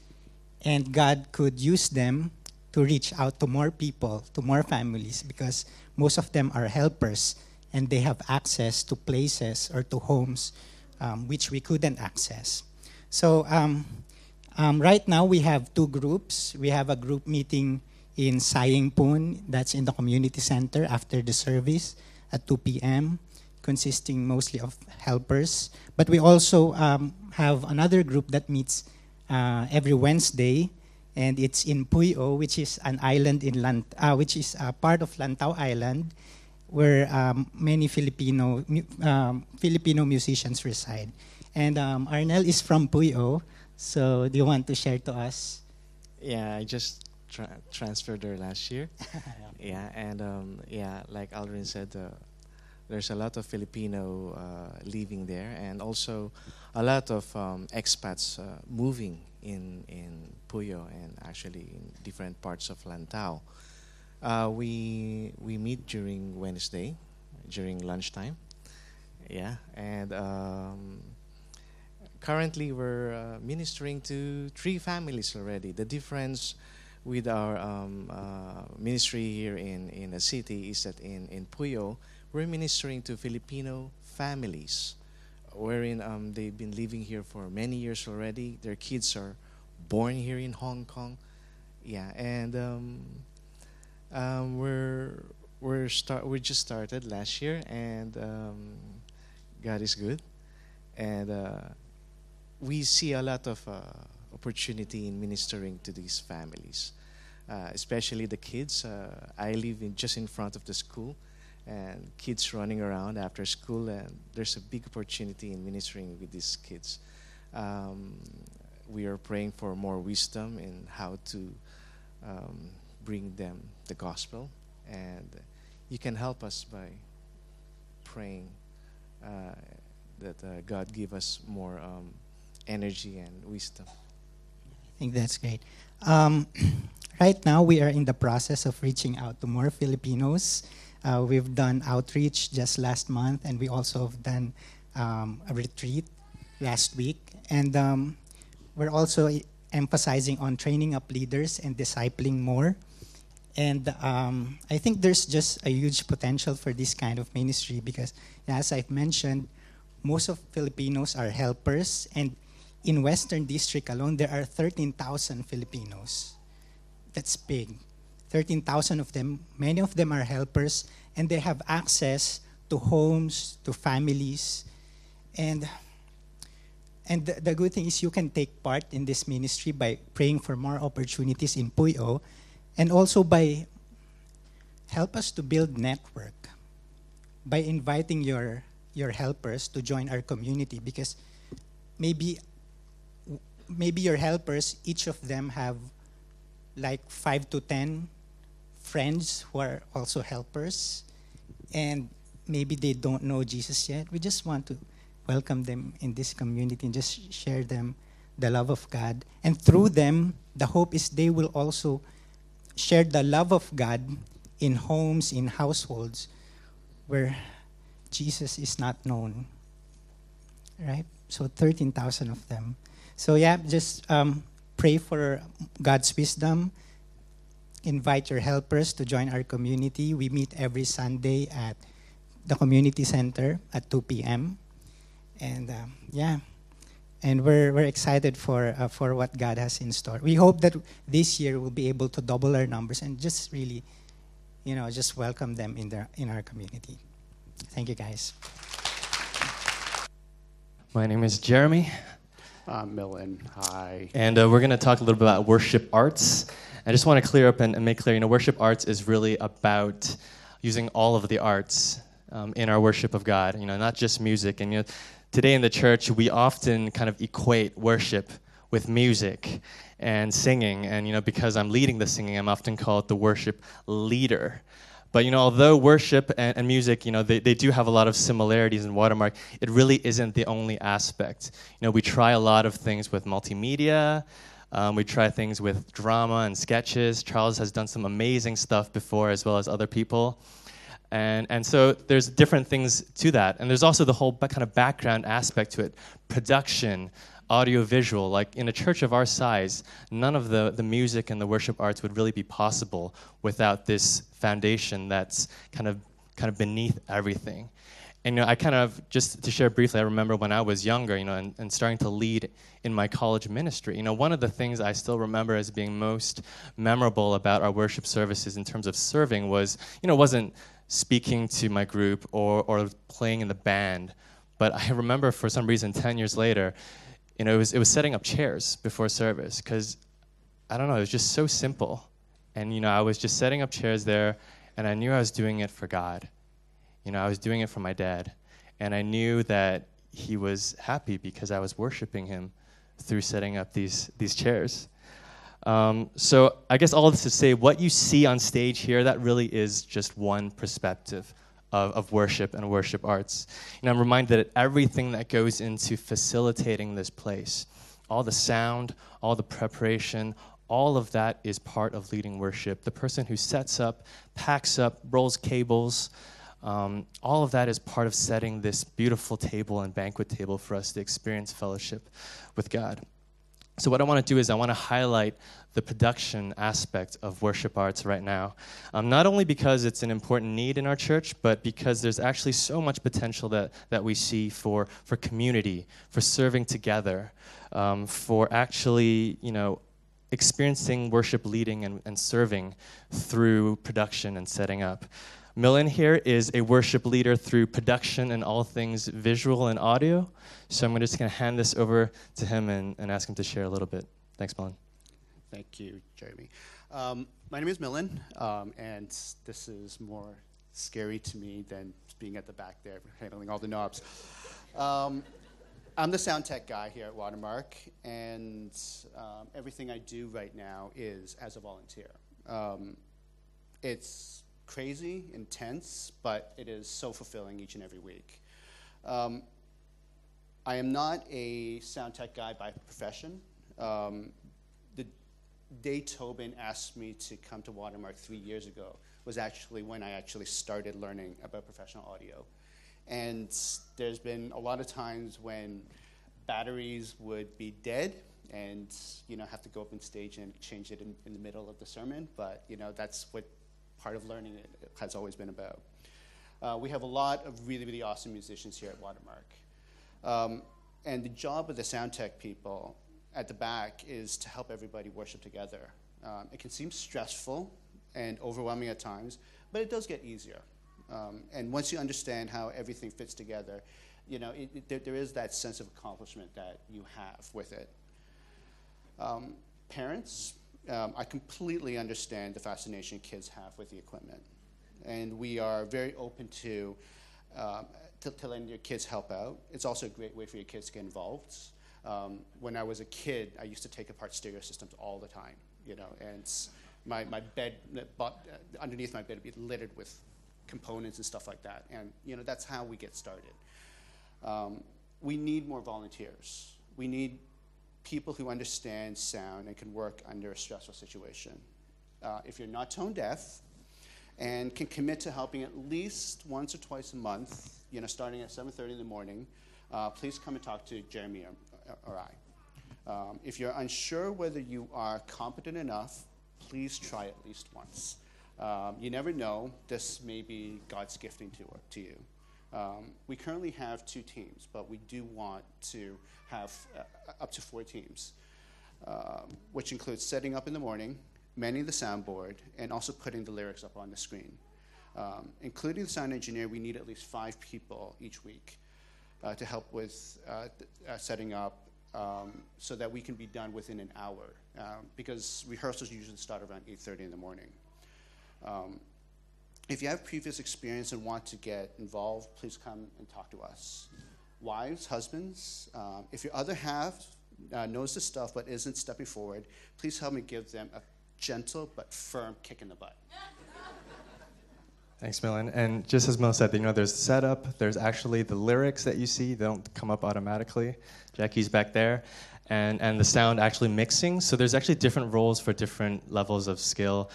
And God could use them to reach out to more people, to more families, because most of them are helpers and they have access to places or to homes um, which we couldn't access. So, um, um, right now we have two groups. We have a group meeting in Sai Ying Pun, that's in the community center after the service at 2 p.m., consisting mostly of helpers. But we also um, have another group that meets uh, every Wednesday, and it's in Pui O, which is an island in Lant, uh, which is a part of Lantau Island, where um, many Filipino um, Filipino musicians reside. And um, Arnel is from Pui O, so do you want to share to us? Yeah, I just tra- transferred there last year. yeah, and um, yeah, like Aldrin said, uh, there's a lot of Filipino uh, living there, and also a lot of um, expats uh, moving in in Pui O and actually in different parts of Lantau. Uh, we we meet during Wednesday, during lunchtime. Yeah, and um, currently we're uh, ministering to three families already. The difference with our um, uh, ministry here in, in the city is that in, in Pui O, we're ministering to Filipino families, wherein um, they've been living here for many years already. Their kids are born here in Hong Kong. Yeah, and um, um, we're we're start we just started last year, and um, God is good, and uh, we see a lot of uh, opportunity in ministering to these families, uh, especially the kids. Uh, I live in just in front of the school, and kids running around after school, and there's a big opportunity in ministering with these kids. Um, we are praying for more wisdom in how to um, bring them the gospel, and you can help us by praying uh, that uh, God give us more um, energy and wisdom. I think that's great. Um, right now, we are in the process of reaching out to more Filipinos. Uh, we've done outreach just last month, and we also have done um, a retreat last week. And um, we're also emphasizing on training up leaders and discipling more. And um, I think there's just a huge potential for this kind of ministry because, as I've mentioned, most of Filipinos are helpers, and in Western District alone, there are 13,000 Filipinos. That's big. 13,000 of them, many of them are helpers, and they have access to homes, to families. And, and the, the good thing is you can take part in this ministry by praying for more opportunities in Pui O, and also by help us to build network by inviting your your helpers to join our community because maybe maybe your helpers each of them have like 5 to 10 friends who are also helpers and maybe they don't know Jesus yet we just want to welcome them in this community and just share them the love of God and through them the hope is they will also share the love of God in homes in households where Jesus is not known. Right? So 13,000 of them. So, yeah, just um, pray for God's wisdom. Invite your helpers to join our community. We meet every Sunday at the community center at 2 p.m. And um, yeah, and we're, we're excited for, uh, for what God has in store. We hope that this year we'll be able to double our numbers and just really, you know, just welcome them in, their, in our community. Thank you, guys. My name is Jeremy. I'm Millen. Hi. And uh, we're going to talk a little bit about worship arts. I just want to clear up and, and, make clear, you know, worship arts is really about using all of the arts um, in our worship of God. You know, not just music. And you know, today in the church, we often kind of equate worship with music and singing. And you know, because I'm leading the singing, I'm often called the worship leader. But you know, although worship and, and, music, you know, they, they do have a lot of similarities in Watermark, it really isn't the only aspect. You know, we try a lot of things with multimedia. Um, we try things with drama and sketches. Charles has done some amazing stuff before, as well as other people. And, and so there's different things to that. And there's also the whole kind of background aspect to it production, audiovisual. Like in a church of our size, none of the, the music and the worship arts would really be possible without this foundation that's kind of, kind of beneath everything. And you know, I kind of, just to share briefly, I remember when I was younger, you know, and, and starting to lead in my college ministry. You know, one of the things I still remember as being most memorable about our worship services in terms of serving was, you know, wasn't speaking to my group or, or playing in the band. But I remember for some reason, 10 years later, you know, it was, it was setting up chairs before service because, I don't know, it was just so simple. And, you know, I was just setting up chairs there, and I knew I was doing it for God. You know, I was doing it for my dad. And I knew that he was happy because I was worshiping him through setting up these, these chairs. Um, so I guess all this to say, what you see on stage here, that really is just one perspective of, of worship and worship arts. And I'm reminded that everything that goes into facilitating this place, all the sound, all the preparation, all of that is part of leading worship. The person who sets up, packs up, rolls cables, um, all of that is part of setting this beautiful table and banquet table for us to experience fellowship with God. So, what I want to do is, I want to highlight the production aspect of worship arts right now. Um, not only because it's an important need in our church, but because there's actually so much potential that, that we see for, for community, for serving together, um, for actually, you know, experiencing worship leading and, and serving through production and setting up. Millen here is a worship leader through production and all things visual and audio. So I'm just going to hand this over to him and, and ask him to share a little bit. Thanks, Millen. Thank you, Jeremy. Um, my name is Millen, um, and this is more scary to me than being at the back there handling all the knobs. Um, I'm the sound tech guy here at Watermark, and um, everything I do right now is as a volunteer. Um, it's crazy, intense, but it is so fulfilling each and every week. Um, I am not a sound tech guy by profession. Um, the day Tobin asked me to come to Watermark three years ago was actually when I actually started learning about professional audio. And there's been a lot of times when batteries would be dead and you know have to go up on stage and change it in, in the middle of the sermon but you know that's what part of learning it has always been about. Uh, we have a lot of really, really awesome musicians here at Watermark. Um, and the job of the sound tech people at the back is to help everybody worship together. Um, it can seem stressful and overwhelming at times, but it does get easier. Um, and once you understand how everything fits together, you know, it, it, there, there is that sense of accomplishment that you have with it. Um, parents, um, I completely understand the fascination kids have with the equipment. And we are very open to, um, to, to, letting your kids help out. It's also a great way for your kids to get involved. Um, when I was a kid, I used to take apart stereo systems all the time, you know, and my, my bed, uh, underneath my bed would be littered with components and stuff like that. And, you know, that's how we get started. Um, we need more volunteers. We need people who understand sound and can work under a stressful situation. Uh, if you're not tone deaf and can commit to helping at least once or twice a month, you know, starting at 7.30 in the morning, uh, please come and talk to Jeremy or, or I. Um, if you're unsure whether you are competent enough, please try at least once. Um, you never know, this may be God's gifting to, to you. Um, we currently have two teams, but we do want to have uh, up to four teams, um, which includes setting up in the morning, manning the soundboard, and also putting the lyrics up on the screen. Um, including the sound engineer, we need at least five people each week uh, to help with uh, th- uh, setting up um, so that we can be done within an hour um, because rehearsals usually start around 8.30 in the morning. Um, if you have previous experience and want to get involved, please come and talk to us. Wives, husbands, um, if your other half uh, knows the stuff but isn't stepping forward, please help me give them a gentle but firm kick in the butt. Thanks, Millen. And just as Mel said, you know, there's the setup. There's actually the lyrics that you see. They don't come up automatically. Jackie's back there, and and the sound actually mixing. So there's actually different roles for different levels of skill.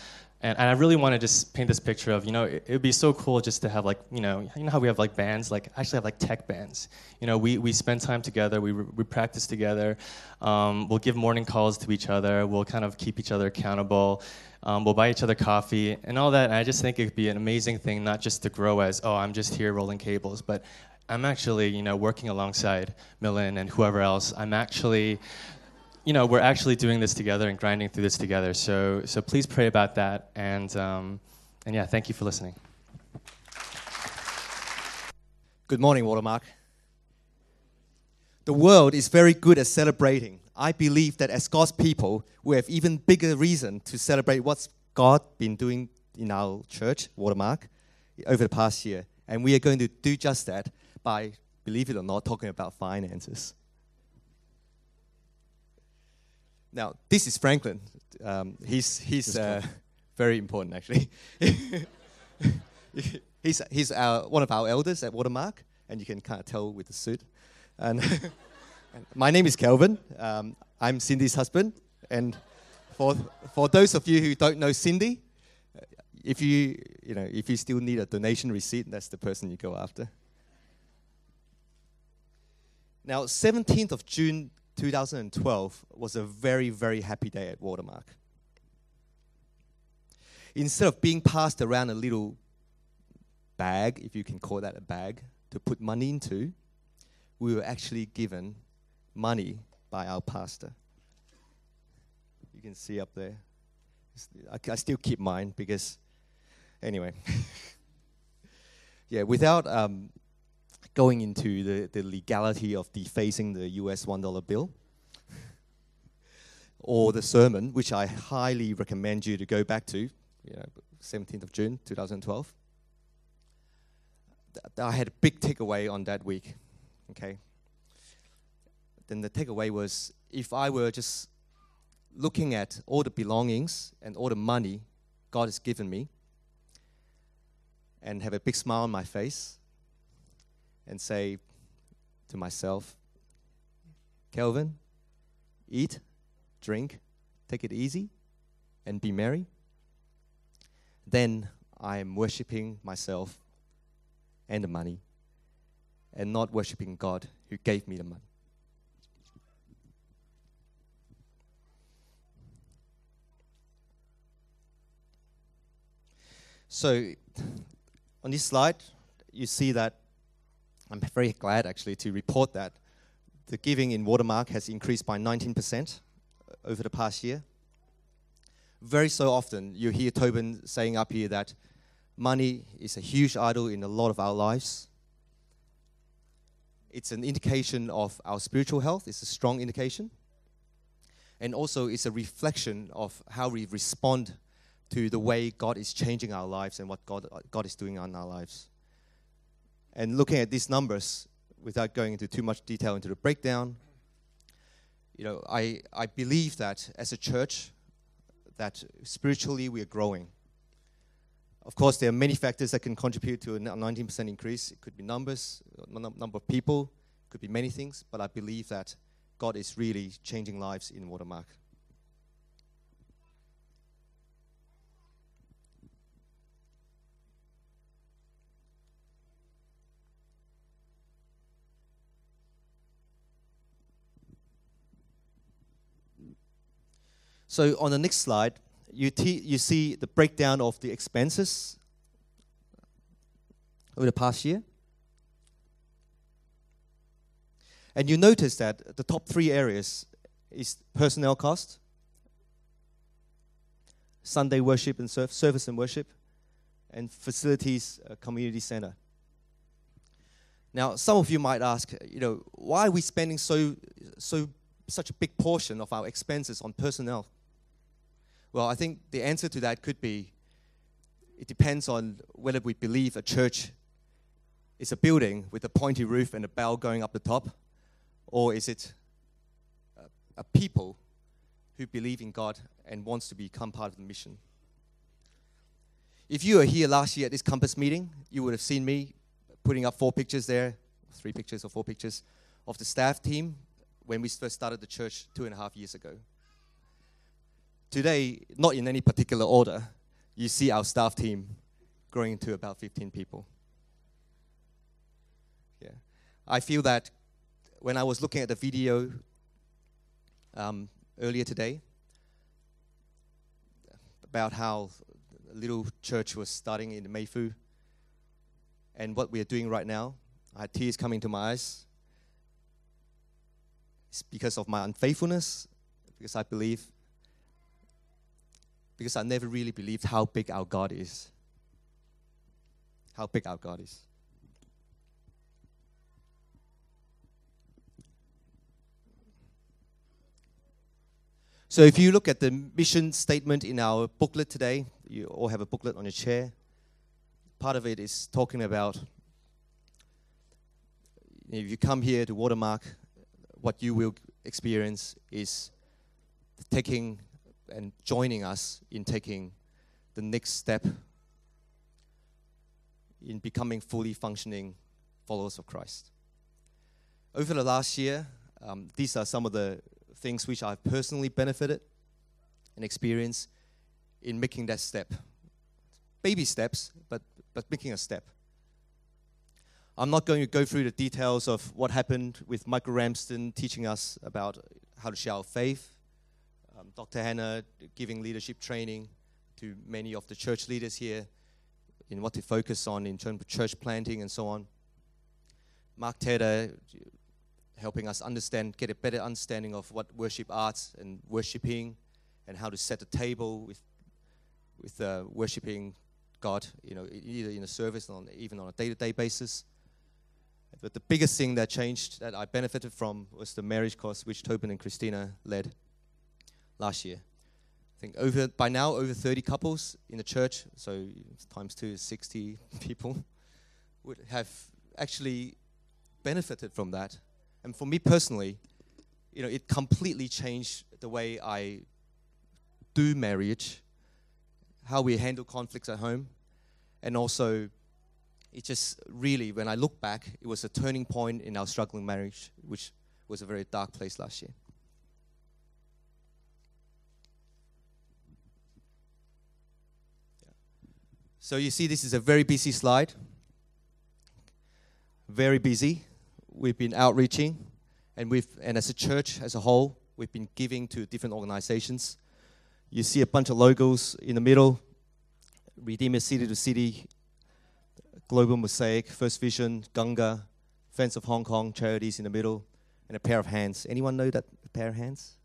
And, and I really want to just paint this picture of, you know, it would be so cool just to have like, you know, you know how we have like bands, like actually have like tech bands. You know, we, we spend time together, we, we practice together, um, we'll give morning calls to each other, we'll kind of keep each other accountable. Um, we'll buy each other coffee and all that. And I just think it could be an amazing thing, not just to grow as, oh, I'm just here rolling cables, but I'm actually, you know, working alongside Millen and whoever else. I'm actually, you know, we're actually doing this together and grinding through this together. So, so please pray about that. And, um, and yeah, thank you for listening. Good morning, Watermark. The world is very good at celebrating. I believe that as God's people, we have even bigger reason to celebrate what's God been doing in our church, Watermark, over the past year. And we are going to do just that by, believe it or not, talking about finances. Now, this is Franklin. Um, he's he's uh, very important, actually. he's he's our, one of our elders at Watermark, and you can kind of tell with the suit. And my name is Kelvin. Um, I'm Cindy's husband, and for for those of you who don't know Cindy, if you you know if you still need a donation receipt, that's the person you go after. Now, 17th of June 2012 was a very very happy day at Watermark. Instead of being passed around a little bag, if you can call that a bag, to put money into, we were actually given money by our pastor. You can see up there. I, I still keep mine because, anyway. yeah, without um, going into the, the legality of defacing the US $1 bill or the sermon, which I highly recommend you to go back to, you know, 17th of June 2012. I had a big takeaway on that week. Okay, then the takeaway was if I were just looking at all the belongings and all the money God has given me and have a big smile on my face and say to myself, Kelvin, eat, drink, take it easy, and be merry, then I am worshiping myself and the money and not worshiping God who gave me the money. So, on this slide, you see that I'm very glad actually to report that the giving in Watermark has increased by 19% uh, over the past year. Very so often, you hear Tobin saying up here that money is a huge idol in a lot of our lives. It's an indication of our spiritual health, it's a strong indication. And also, it's a reflection of how we respond to the way God is changing our lives and what God, God is doing in our lives. And looking at these numbers, without going into too much detail into the breakdown, you know, I, I believe that as a church, that spiritually we are growing. Of course, there are many factors that can contribute to a 19% increase. It could be numbers, number of people, could be many things, but I believe that God is really changing lives in Watermark. So on the next slide, you, t- you see the breakdown of the expenses over the past year. And you notice that the top three areas is personnel cost, Sunday worship and serv- service and worship, and facilities uh, community center. Now, some of you might ask, you know, why are we spending so so such a big portion of our expenses on personnel? Well, I think the answer to that could be it depends on whether we believe a church is a building with a pointy roof and a bell going up the top, or is it a, a people who believe in God and wants to become part of the mission. If you were here last year at this campus meeting, you would have seen me putting up four pictures there, three pictures or four pictures of the staff team when we first started the church two and a half years ago. Today, not in any particular order, you see our staff team growing to about 15 people. Yeah. I feel that when I was looking at the video um, earlier today about how a little church was starting in Mei Foo and what we are doing right now, I had tears coming to my eyes. It's because of my unfaithfulness, because I believe, because I never really believed how big our God is. How big our God is. So if you look at the mission statement in our booklet today, you all have a booklet on your chair. Part of it is talking about if you come here to Watermark, what you will experience is taking and joining us in taking the next step in becoming fully functioning followers of Christ. Over the last year, um, these are some of the things which I've personally benefited and experienced in making that step. Baby steps, but, but making a step. I'm not going to go through the details of what happened with Michael Ramsden teaching us about how to share our faith, um, Dr. Hannah giving leadership training to many of the church leaders here in what to focus on in terms of church planting and so on. Mark Tedder helping us understand, get a better understanding of what worship arts and worshiping and how to set the table with, with uh, worshiping God, you know, either in a service or on, even on a day-to-day basis. But the biggest thing that changed that I benefited from was the marriage course which Tobin and Christina led last year. I think over by now over 30 couples in the church, so times two is 60 people, would have actually benefited from that. And for me personally, you know, it completely changed the way I do marriage, how we handle conflicts at home, and also it just really, when I look back, it was a turning point in our struggling marriage, which was a very dark place last year. So you see, this is a very busy slide. Very busy. We've been outreaching, and we've and as a church as a whole, we've been giving to different organizations. You see a bunch of logos in the middle. Redeemer City to City, Global Mosaic, First Vision, Gunga, Friends of Hong Kong, charities in the middle, and a pair of hands. Anyone know that pair of hands?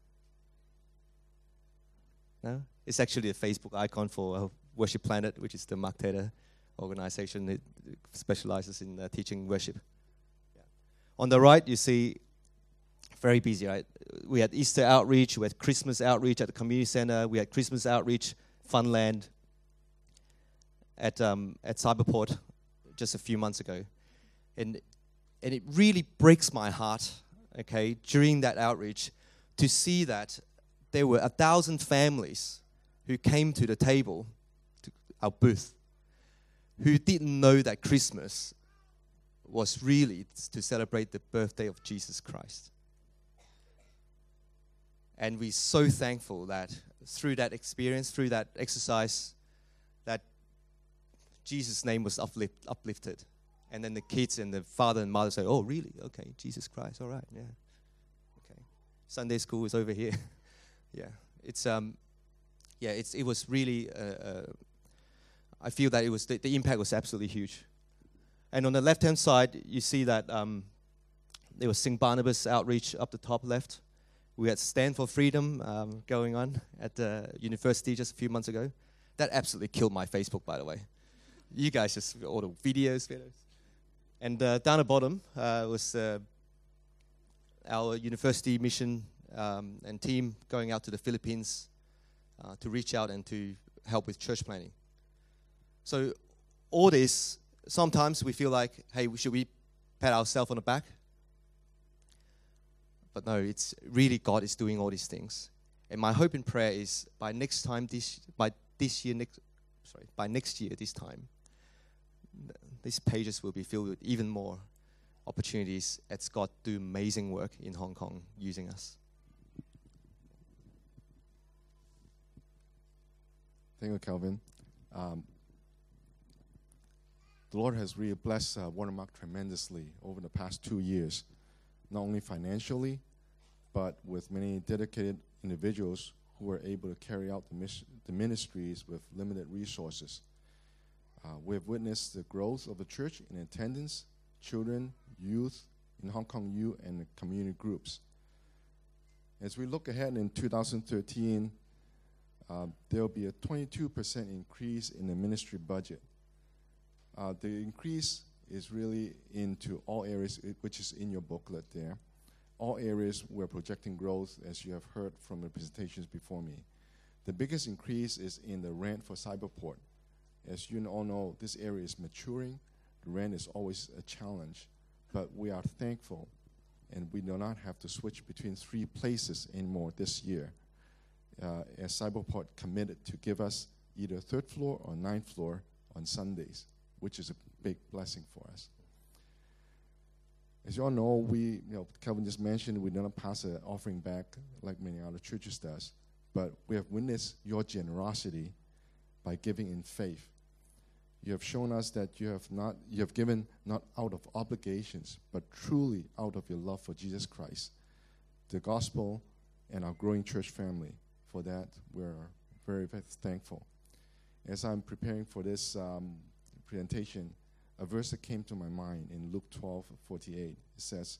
No? It's actually a Facebook icon for Worship Planet, which is the Mark Tedder organization that specializes in uh, teaching worship. Yeah. On the right, you see very busy, right? We had Easter outreach, we had Christmas outreach at the community center, we had Christmas outreach, Funland at, um, at Cyberport just a few months ago. And, and it really breaks my heart, okay, during that outreach to see that there were a thousand families who came to the table our booth who didn't know that Christmas was really to celebrate the birthday of Jesus Christ. And we're so thankful that through that experience, through that exercise, that Jesus' name was uplift, uplifted. And then the kids and the father and mother say, Oh, really? Okay, Jesus Christ, all right, yeah. Okay. Sunday school is over here. yeah. It's, um, yeah, it's, it was really uh, I feel that it was the, the impact was absolutely huge. And on the left hand side, you see that um, there was St. Barnabas outreach up the top left. We had Stand for Freedom um, going on at the university just a few months ago. That absolutely killed my Facebook, by the way. You guys just all the videos, videos. And uh, down the bottom uh, was uh, our university mission um, and team going out to the Philippines uh, to reach out and to help with church planting. So, all this, sometimes we feel like, hey, should we pat ourselves on the back? But no, it's really God is doing all these things. And my hope and prayer is by next time, this by this year, next sorry, by next year, this time, these pages will be filled with even more opportunities as God do amazing work in Hong Kong using us. Thank you, Calvin. Um, the Lord has really blessed uh, Watermark tremendously over the past two years, not only financially, but with many dedicated individuals who were able to carry out the, the ministries with limited resources. Uh, we have witnessed the growth of the church in attendance, children, youth in Hong Kong U and community groups. As we look ahead in 2013, uh, there will be a 22% increase in the ministry budget. Uh, the increase is really into all areas, i- which is in your booklet there. All areas we're projecting growth, as you have heard from the presentations before me. The biggest increase is in the rent for Cyberport. As you all know, this area is maturing. The rent is always a challenge, but we are thankful, and we do not have to switch between three places anymore this year. Uh, as Cyberport committed to give us either third floor or ninth floor on Sundays, which is a big blessing for us. As you all know, we, you know, just mentioned, we do not pass an offering back like many other churches does, but we have witnessed your generosity by giving in faith. You have shown us that you have not, you have given not out of obligations, but truly out of your love for Jesus Christ, the gospel, and our growing church family. For that, we're very, very thankful. As I'm preparing for this um, presentation, a verse that came to my mind in Luke 12 48. It says,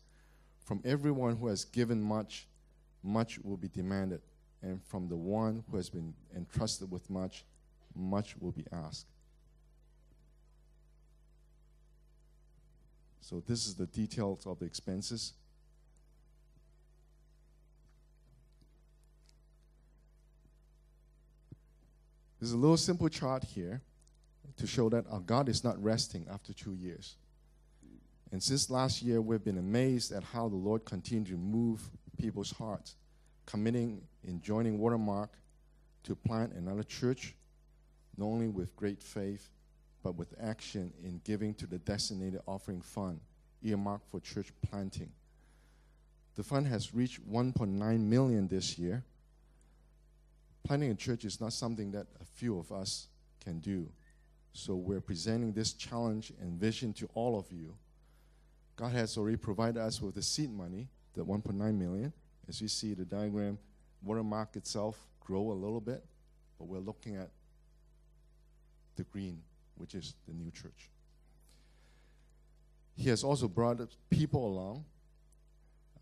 From everyone who has given much, much will be demanded, and from the one who has been entrusted with much, much will be asked. So, this is the details of the expenses. There's a little simple chart here to show that our God is not resting after two years. And since last year, we've been amazed at how the Lord continued to move people's hearts, committing in joining Watermark to plant another church, not only with great faith, but with action in giving to the designated offering fund earmarked for church planting. The fund has reached 1.9 million this year. Planting a church is not something that a few of us can do. So we're presenting this challenge and vision to all of you. God has already provided us with the seed money, the 1.9 million. As you see the diagram, watermark itself grow a little bit, but we're looking at the green, which is the new church. He has also brought people along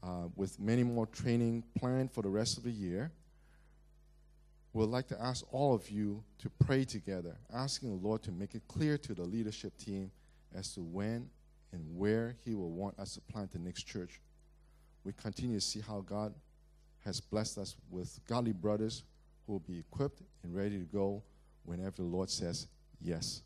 uh, with many more training planned for the rest of the year. We'd like to ask all of you to pray together, asking the Lord to make it clear to the leadership team as to when and where He will want us to plant the next church. We continue to see how God has blessed us with godly brothers who will be equipped and ready to go whenever the Lord says yes.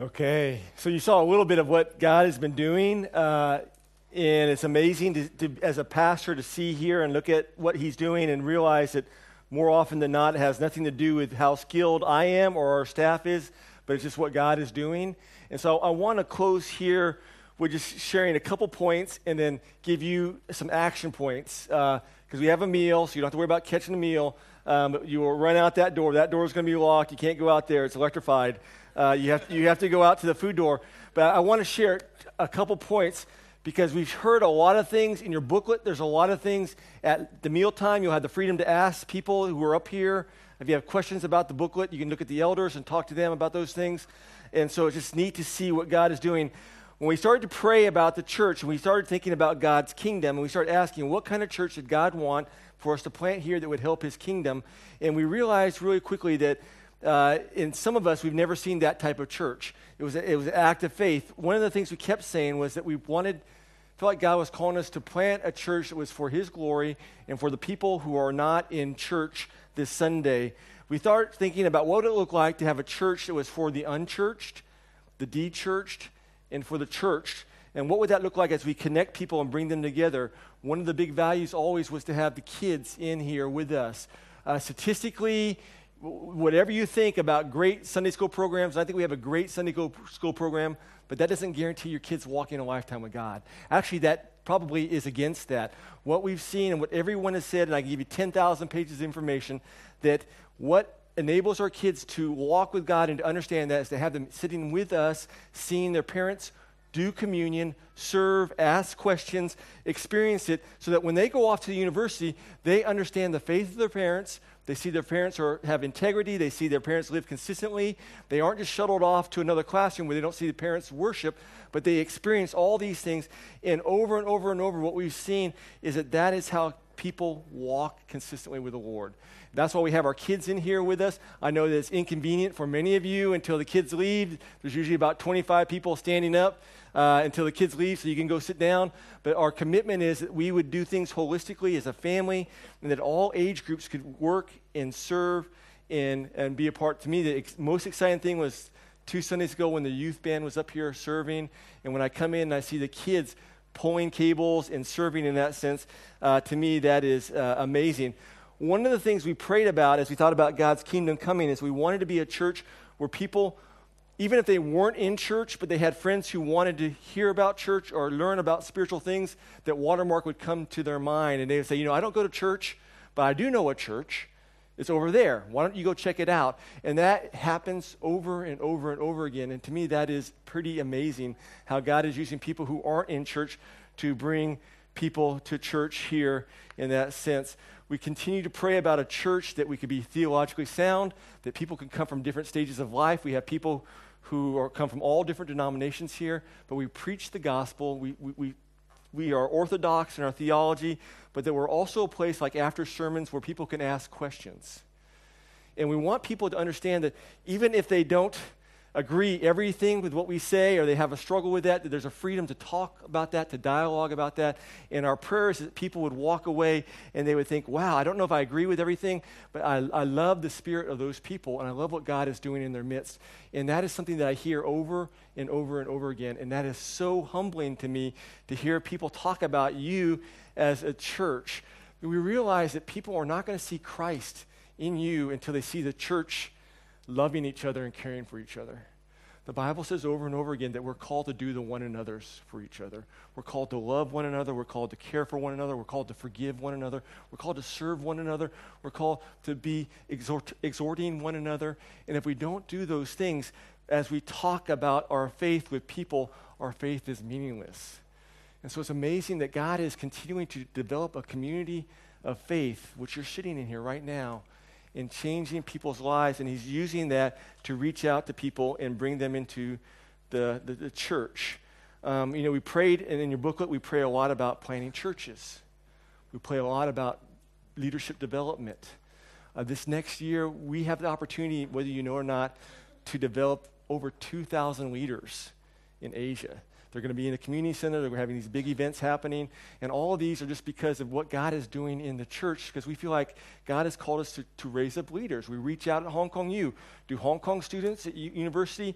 Okay, so you saw a little bit of what God has been doing, uh, and it's amazing to, to, as a pastor to see here and look at what He's doing and realize that more often than not it has nothing to do with how skilled I am or our staff is, but it's just what God is doing. And so I want to close here with just sharing a couple points and then give you some action points because uh, we have a meal, so you don't have to worry about catching a meal. Um, you will run out that door. That door is going to be locked. You can't go out there. It's electrified. Uh, you, have, you have to go out to the food door. But I want to share a couple points because we've heard a lot of things in your booklet. There's a lot of things at the mealtime. You'll have the freedom to ask people who are up here. If you have questions about the booklet, you can look at the elders and talk to them about those things. And so it's just neat to see what God is doing. When we started to pray about the church and we started thinking about God's kingdom and we started asking what kind of church did God want for us to plant here that would help his kingdom, and we realized really quickly that uh, in some of us, we've never seen that type of church. It was, a, it was an act of faith. One of the things we kept saying was that we wanted, felt like God was calling us to plant a church that was for His glory and for the people who are not in church this Sunday. We started thinking about what would it look like to have a church that was for the unchurched, the de-churched, and for the church. And what would that look like as we connect people and bring them together? One of the big values always was to have the kids in here with us. Uh, statistically, whatever you think about great Sunday school programs, I think we have a great Sunday school program, but that doesn't guarantee your kids walking a lifetime with God. Actually, that probably is against that. What we've seen and what everyone has said, and I can give you 10,000 pages of information, that what enables our kids to walk with God and to understand that is to have them sitting with us, seeing their parents do communion, serve, ask questions, experience it, so that when they go off to the university, they understand the faith of their parents, they see their parents are, have integrity. They see their parents live consistently. They aren't just shuttled off to another classroom where they don't see the parents worship, but they experience all these things. And over and over and over, what we've seen is that that is how people walk consistently with the Lord. That's why we have our kids in here with us. I know that it's inconvenient for many of you until the kids leave. There's usually about 25 people standing up uh, until the kids leave so you can go sit down. But our commitment is that we would do things holistically as a family and that all age groups could work and serve and, and be a part. To me, the ex- most exciting thing was two Sundays ago when the youth band was up here serving. And when I come in and I see the kids pulling cables and serving in that sense, uh, to me, that is uh, amazing. One of the things we prayed about as we thought about God's kingdom coming is we wanted to be a church where people even if they weren't in church, but they had friends who wanted to hear about church or learn about spiritual things, that Watermark would come to their mind and they would say, You know, I don't go to church, but I do know a church. It's over there. Why don't you go check it out? And that happens over and over and over again. And to me, that is pretty amazing how God is using people who aren't in church to bring people to church here in that sense. We continue to pray about a church that we could be theologically sound, that people can come from different stages of life. We have people who are, come from all different denominations here, but we preach the gospel. We, we, we, we are orthodox in our theology, but that we're also a place like after sermons where people can ask questions. And we want people to understand that even if they don't agree everything with what we say or they have a struggle with that, that there's a freedom to talk about that, to dialogue about that. And our prayers that people would walk away and they would think, wow, I don't know if I agree with everything, but I, I love the spirit of those people and I love what God is doing in their midst. And that is something that I hear over and over and over again. And that is so humbling to me to hear people talk about you as a church. We realize that people are not going to see Christ in you until they see the church loving each other and caring for each other. The Bible says over and over again that we're called to do the one another's for each other. We're called to love one another. We're called to care for one another. We're called to forgive one another. We're called to serve one another. We're called to be exhort, exhorting one another. And if we don't do those things, as we talk about our faith with people, our faith is meaningless. And so it's amazing that God is continuing to develop a community of faith, which you're sitting in here right now in changing people's lives, and he's using that to reach out to people and bring them into the, the, the church. Um, you know, we prayed, and in your booklet, we pray a lot about planting churches. We pray a lot about leadership development. Uh, this next year, we have the opportunity, whether you know or not, to develop over 2,000 leaders in Asia. They're going to be in a community center. They're having these big events happening. And all of these are just because of what God is doing in the church, because we feel like God has called us to, to raise up leaders. We reach out at Hong Kong U. Do Hong Kong students at university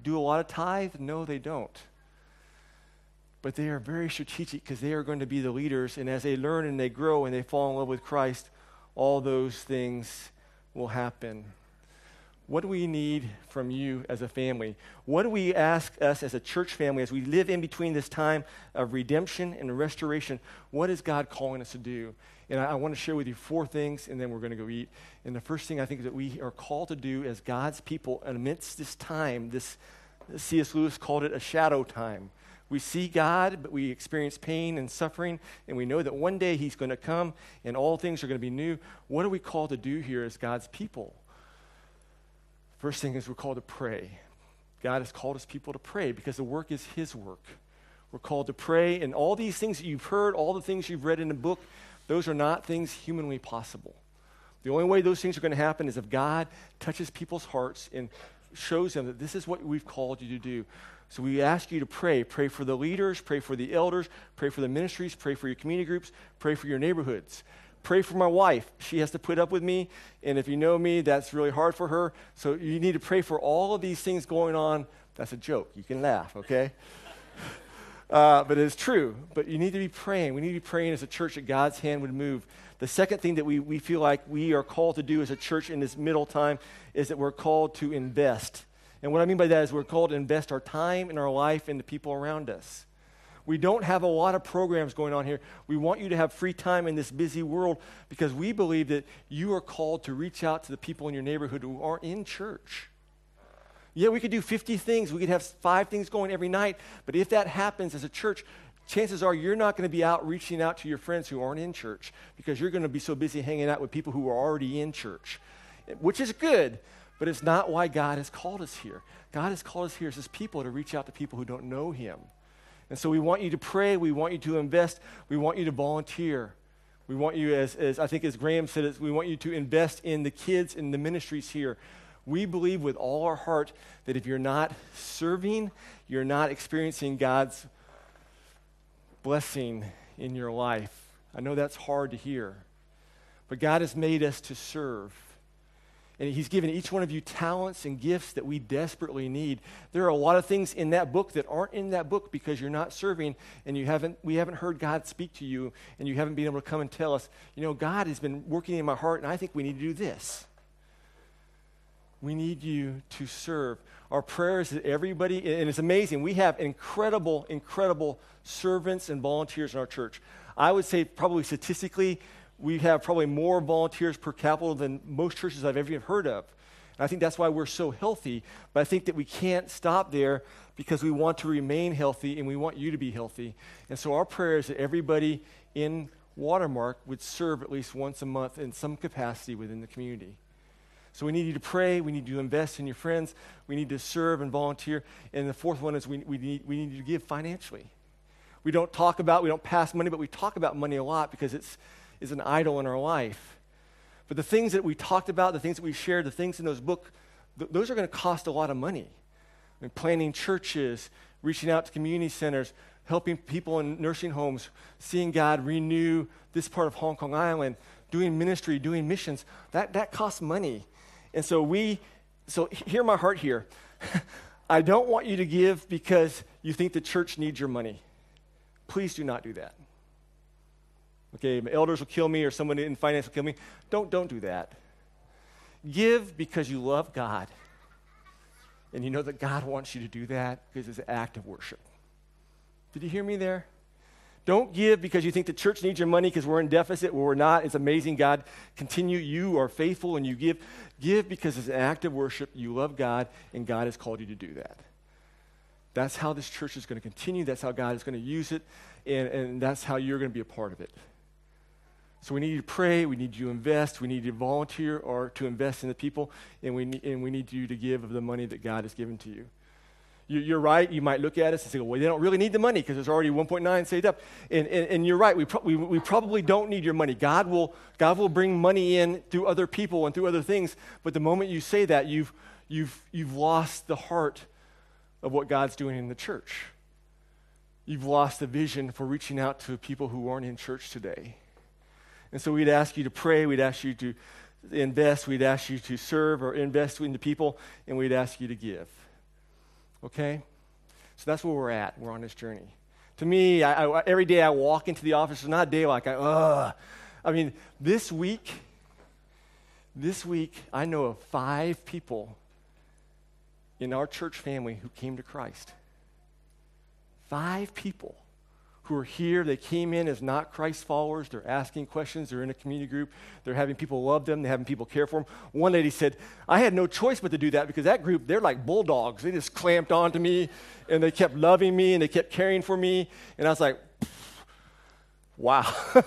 do a lot of tithe? No, they don't. But they are very strategic because they are going to be the leaders. And as they learn and they grow and they fall in love with Christ, all those things will happen. What do we need from you as a family? What do we ask us as a church family as we live in between this time of redemption and restoration? What is God calling us to do? And I, I want to share with you four things, and then we're going to go eat. And the first thing I think that we are called to do as God's people amidst this time, this C.S. Lewis called it a shadow time. We see God, but we experience pain and suffering, and we know that one day He's going to come and all things are going to be new. What are we called to do here as God's people? First thing is we're called to pray. God has called his people to pray because the work is his work. We're called to pray, and all these things that you've heard, all the things you've read in the book, those are not things humanly possible. The only way those things are going to happen is if God touches people's hearts and shows them that this is what we've called you to do. So we ask you to pray. Pray for the leaders, pray for the elders, pray for the ministries, pray for your community groups, pray for your neighborhoods. Pray for my wife. She has to put up with me. And if you know me, that's really hard for her. So you need to pray for all of these things going on. That's a joke. You can laugh, okay? Uh, but it's true. But you need to be praying. We need to be praying as a church that God's hand would move. The second thing that we, we feel like we are called to do as a church in this middle time is that we're called to invest. And what I mean by that is we're called to invest our time and our life in the people around us. We don't have a lot of programs going on here. We want you to have free time in this busy world because we believe that you are called to reach out to the people in your neighborhood who aren't in church. Yeah, we could do 50 things. We could have five things going every night. But if that happens as a church, chances are you're not going to be out reaching out to your friends who aren't in church because you're going to be so busy hanging out with people who are already in church, which is good, but it's not why God has called us here. God has called us here as his people to reach out to people who don't know him. And so we want you to pray. We want you to invest. We want you to volunteer. We want you, as, as I think as Graham said, we want you to invest in the kids and the ministries here. We believe with all our heart that if you're not serving, you're not experiencing God's blessing in your life. I know that's hard to hear, but God has made us to serve. And He's given each one of you talents and gifts that we desperately need. There are a lot of things in that book that aren't in that book because you're not serving and you haven't, we haven't heard God speak to you and you haven't been able to come and tell us, you know, God has been working in my heart and I think we need to do this. We need you to serve. Our prayer is that everybody, and it's amazing, we have incredible, incredible servants and volunteers in our church. I would say, probably statistically, we have probably more volunteers per capita than most churches I've ever heard of. And I think that's why we're so healthy. But I think that we can't stop there because we want to remain healthy and we want you to be healthy. And so our prayer is that everybody in Watermark would serve at least once a month in some capacity within the community. So we need you to pray. We need you to invest in your friends. We need to serve and volunteer. And the fourth one is we, we, need, we need you to give financially. We don't talk about, we don't pass money, but we talk about money a lot because it's, it's an idol in our life. But the things that we talked about, the things that we shared, the things in those books, th- those are going to cost a lot of money. I mean, planting churches, reaching out to community centers, helping people in nursing homes, seeing God renew this part of Hong Kong Island, doing ministry, doing missions, that, that costs money. And so we, so hear my heart here. I don't want you to give because you think the church needs your money. Please do not do that. Okay, my elders will kill me or someone in finance will kill me. Don't, don't do that. Give because you love God. And you know that God wants you to do that because it's an act of worship. Did you hear me there? Don't give because you think the church needs your money because we're in deficit. Well, we're not. It's amazing. God, continue. You are faithful and you give. Give because it's an act of worship. You love God, and God has called you to do that. That's how this church is going to continue. That's how God is going to use it, and, and that's how you're going to be a part of it. So we need you to pray. We need you to invest. We need you to volunteer or to invest in the people, and we, need, and we need you to give of the money that God has given to you. You're right. You might look at us and say, well, they don't really need the money because there's already 1.9 saved up. And, and, and you're right. We, pro- we, we probably don't need your money. God will, God will bring money in through other people and through other things. But the moment you say that, you've, you've, you've lost the heart of what God's doing in the church. You've lost the vision for reaching out to people who aren't in church today. And so we'd ask you to pray. We'd ask you to invest. We'd ask you to serve or invest into people. And we'd ask you to give. Okay? So that's where we're at. We're on this journey. To me, I, I, every day I walk into the office, it's not a day like I, ugh. I mean, this week, this week, I know of five people in our church family who came to Christ. Five people who are here. They came in as not Christ followers. They're asking questions. They're in a community group. They're having people love them. They're having people care for them. One lady said, I had no choice but to do that because that group, they're like bulldogs. They just clamped onto me and they kept loving me and they kept caring for me. And I was like, wow.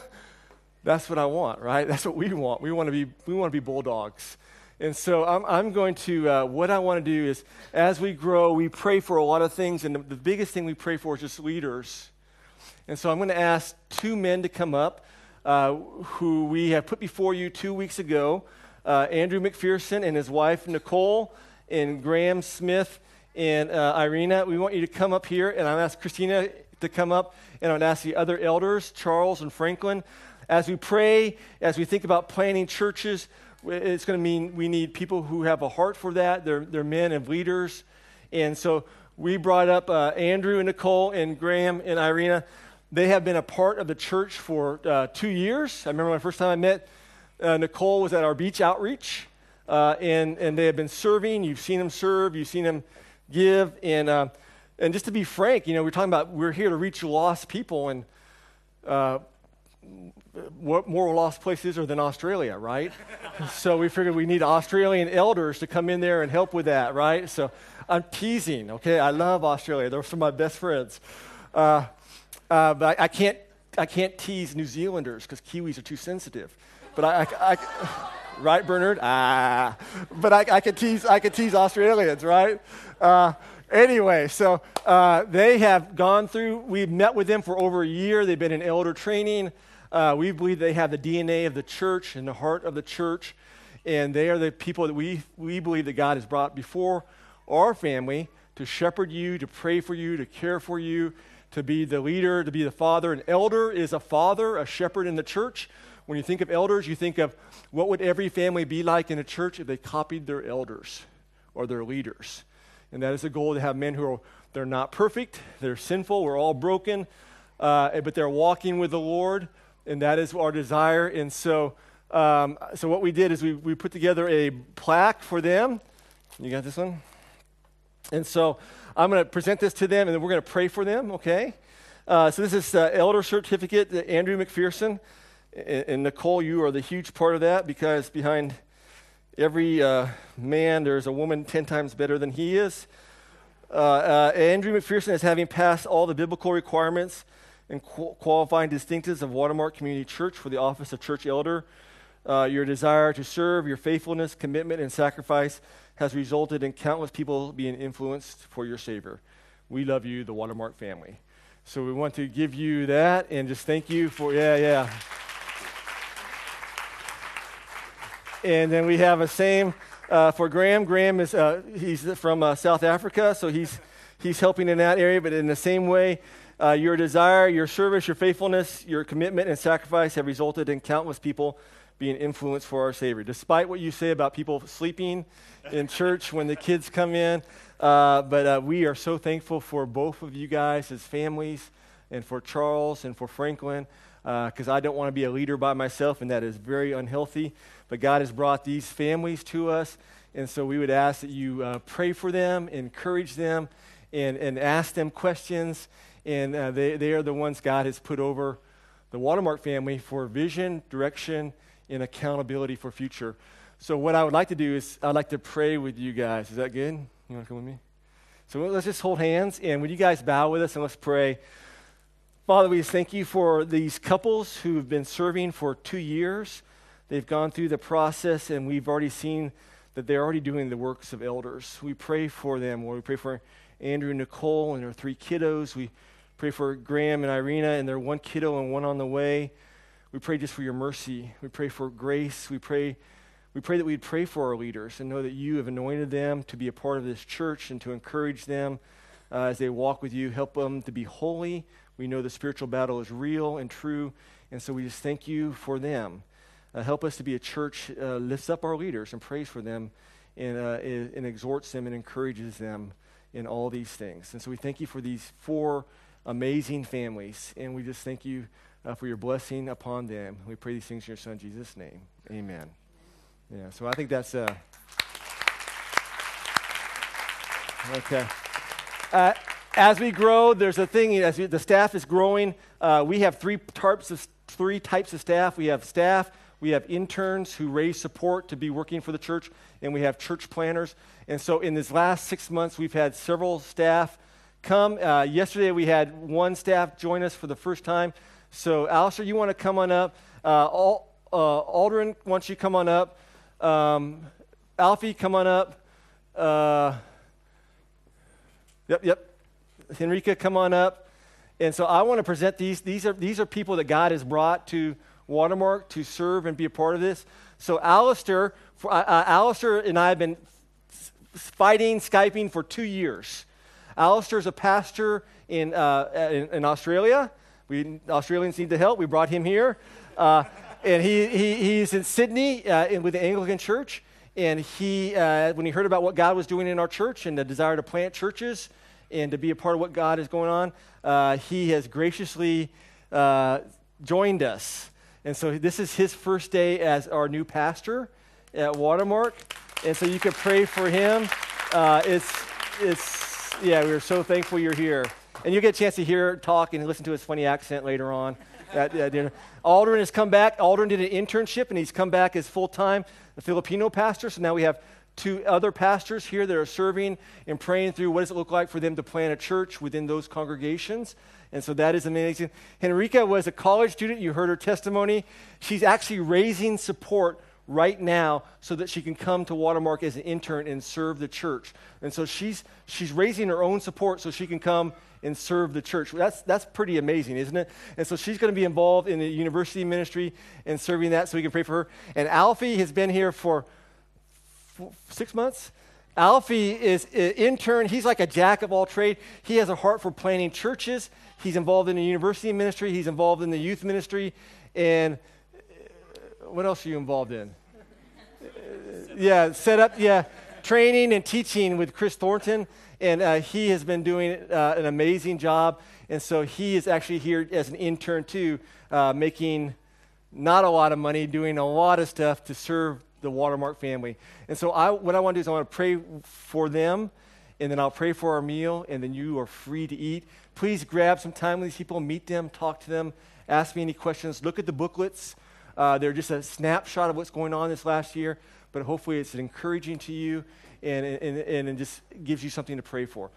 That's what I want, right? That's what we want. We want to be, we want to be bulldogs. And so I'm, I'm going to, uh, what I want to do is, as we grow, we pray for a lot of things. And the, the biggest thing we pray for is just leaders and so I'm going to ask two men to come up uh, who we have put before you two weeks ago uh, Andrew McPherson and his wife Nicole, and Graham Smith and uh, Irina. We want you to come up here, and I'm going to ask Christina to come up, and I'm going to ask the other elders, Charles and Franklin. As we pray, as we think about planting churches, it's going to mean we need people who have a heart for that. They're, they're men and leaders. And so we brought up uh, Andrew and Nicole and Graham and Irina. They have been a part of the church for uh, two years. I remember my first time I met uh, Nicole was at our beach outreach, uh, and, and they have been serving. You've seen them serve, you've seen them give. And, uh, and just to be frank, you know, we're talking about we're here to reach lost people, and uh, what more lost places are than Australia, right? so we figured we need Australian elders to come in there and help with that, right? So I'm teasing, okay? I love Australia. They're some of my best friends. Uh, uh, but I, I, can't, I can't tease New Zealanders because Kiwis are too sensitive. But I, I, I right, Bernard? Ah. But I, I, could tease, I could tease Australians, right? Uh, anyway, so uh, they have gone through, we've met with them for over a year. They've been in elder training. Uh, we believe they have the DNA of the church and the heart of the church. And they are the people that we, we believe that God has brought before our family to shepherd you, to pray for you, to care for you, to be the leader, to be the father. An elder is a father, a shepherd in the church. When you think of elders, you think of what would every family be like in a church if they copied their elders or their leaders. And that is the goal to have men who are they're not perfect, they're sinful, we're all broken, uh, but they're walking with the Lord, and that is our desire. And so, um, so what we did is we, we put together a plaque for them. You got this one? And so I'm going to present this to them, and then we're going to pray for them, okay? Uh, so this is uh, elder certificate, Andrew McPherson. And, and, Nicole, you are the huge part of that because behind every uh, man, there's a woman 10 times better than he is. Uh, uh, Andrew McPherson is having passed all the biblical requirements and qu- qualifying distinctives of Watermark Community Church for the office of church elder. Uh, your desire to serve, your faithfulness, commitment, and sacrifice has resulted in countless people being influenced for your Savior. We love you, the Watermark family. So we want to give you that and just thank you for, yeah, yeah. and then we have a same uh, for Graham. Graham is uh, he's from uh, South Africa, so he's he's helping in that area. But in the same way, uh, your desire, your service, your faithfulness, your commitment and sacrifice have resulted in countless people being influenced for our Savior. Despite what you say about people sleeping in church when the kids come in, uh, but uh, we are so thankful for both of you guys as families, and for Charles and for Franklin because uh, I don't want to be a leader by myself, and that is very unhealthy. But God has brought these families to us, and so we would ask that you uh, pray for them, encourage them, and, and ask them questions. And uh, they, they are the ones God has put over the Watermark family for vision, direction, and accountability for future. So, what I would like to do is, I'd like to pray with you guys. Is that good? You want to come with me? So, let's just hold hands, and would you guys bow with us and let's pray. Father, we thank you for these couples who have been serving for two years. They've gone through the process, and we've already seen that they're already doing the works of elders. We pray for them, Lord. We pray for Andrew and Nicole and their three kiddos. We pray for Graham and Irina and their one kiddo and one on the way. We pray just for your mercy. We pray for grace. We pray, we pray that we'd pray for our leaders and know that you have anointed them to be a part of this church and to encourage them uh, as they walk with you. Help them to be holy we know the spiritual battle is real and true, and so we just thank you for them. Uh, help us to be a church uh, lifts up our leaders and prays for them and, uh, and exhorts them and encourages them in all these things. And so we thank you for these four amazing families, and we just thank you uh, for your blessing upon them. We pray these things in your Son, Jesus' name. Amen. Yeah, so I think that's. Uh, okay. Uh, as we grow, there's a thing, as we, the staff is growing, uh, we have three types, of, three types of staff. We have staff, we have interns who raise support to be working for the church, and we have church planters. And so in this last six months, we've had several staff come. Uh, yesterday, we had one staff join us for the first time. So, Alistair, you want to come on up? Uh, Al, uh, Aldrin, why don't you come on up? Um, Alfie, come on up. Uh, yep, yep. Henrika, come on up. And so I want to present these. These are, these are people that God has brought to Watermark to serve and be a part of this. So Alistair, for, uh, uh Alistair and I have been fighting, Skyping for two years. Alistair is a pastor in, uh, in, in, Australia. We Australians need the help. We brought him here. Uh, and he, he, he's in Sydney uh, in, with the Anglican Church. And he, uh, when he heard about what God was doing in our church and the desire to plant churches, and to be a part of what God is going on. Uh, he has graciously uh, joined us. And so this is his first day as our new pastor at Watermark. And so you can pray for him. Uh, it's, it's, yeah, we're so thankful you're here. And you'll get a chance to hear talk and listen to his funny accent later on. At, at dinner. Aldrin has come back. Aldrin did an internship and he's come back as full time Filipino pastor. So now we have two other pastors here that are serving and praying through what does it look like for them to plant a church within those congregations. And so that is amazing. Henrika was a college student. You heard her testimony. She's actually raising support right now so that she can come to Watermark as an intern and serve the church. And so she's, she's raising her own support so she can come and serve the church. That's, that's pretty amazing, isn't it? And so she's going to be involved in the university ministry and serving that so we can pray for her. And Alfie has been here for four, six months. Alfie is an intern. He's like a jack of all trade. He has a heart for planting churches. He's involved in the university ministry. He's involved in the youth ministry. And uh, what else are you involved in? yeah, set up, yeah, training and teaching with Chris Thornton. And uh, he has been doing uh, an amazing job. And so he is actually here as an intern too, uh, making not a lot of money, doing a lot of stuff to serve the Watermark family. And so I, what I want to do is I want to pray for them, and then I'll pray for our meal, and then you are free to eat. Please grab some time with these people, meet them, talk to them, ask me any questions. Look at the booklets. Uh, they're just a snapshot of what's going on this last year, but hopefully it's encouraging to you and, and, and it just gives you something to pray for.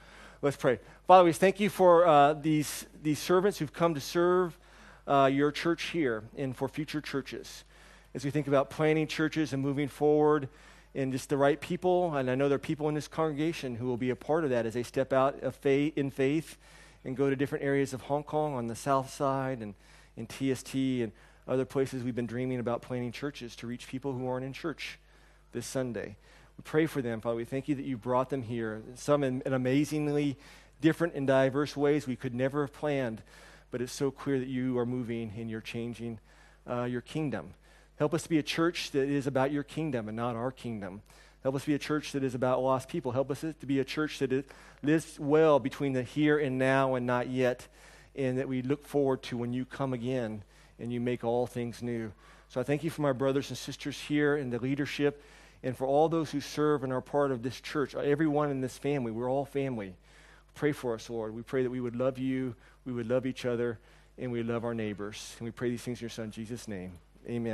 Let's pray. Father, we thank you for uh, these, these servants who've come to serve uh, your church here and for future churches. As we think about planting churches and moving forward and just the right people, and I know there are people in this congregation who will be a part of that as they step out of faith, in faith and go to different areas of Hong Kong on the south side and in TST and other places we've been dreaming about planting churches to reach people who aren't in church this Sunday. Pray for them, Father. We thank you that you brought them here, some in, in amazingly different and diverse ways we could never have planned, but it's so clear that you are moving and you're changing uh, your kingdom. Help us to be a church that is about your kingdom and not our kingdom. Help us be a church that is about lost people. Help us to be a church that lives well between the here and now and not yet, and that we look forward to when you come again and you make all things new. So I thank you for my brothers and sisters here in the leadership and for all those who serve and are part of this church, everyone in this family. We're all family. Pray for us, Lord. We pray that we would love you, we would love each other, and we love our neighbors. And we pray these things in your Son, Jesus' name. Amen.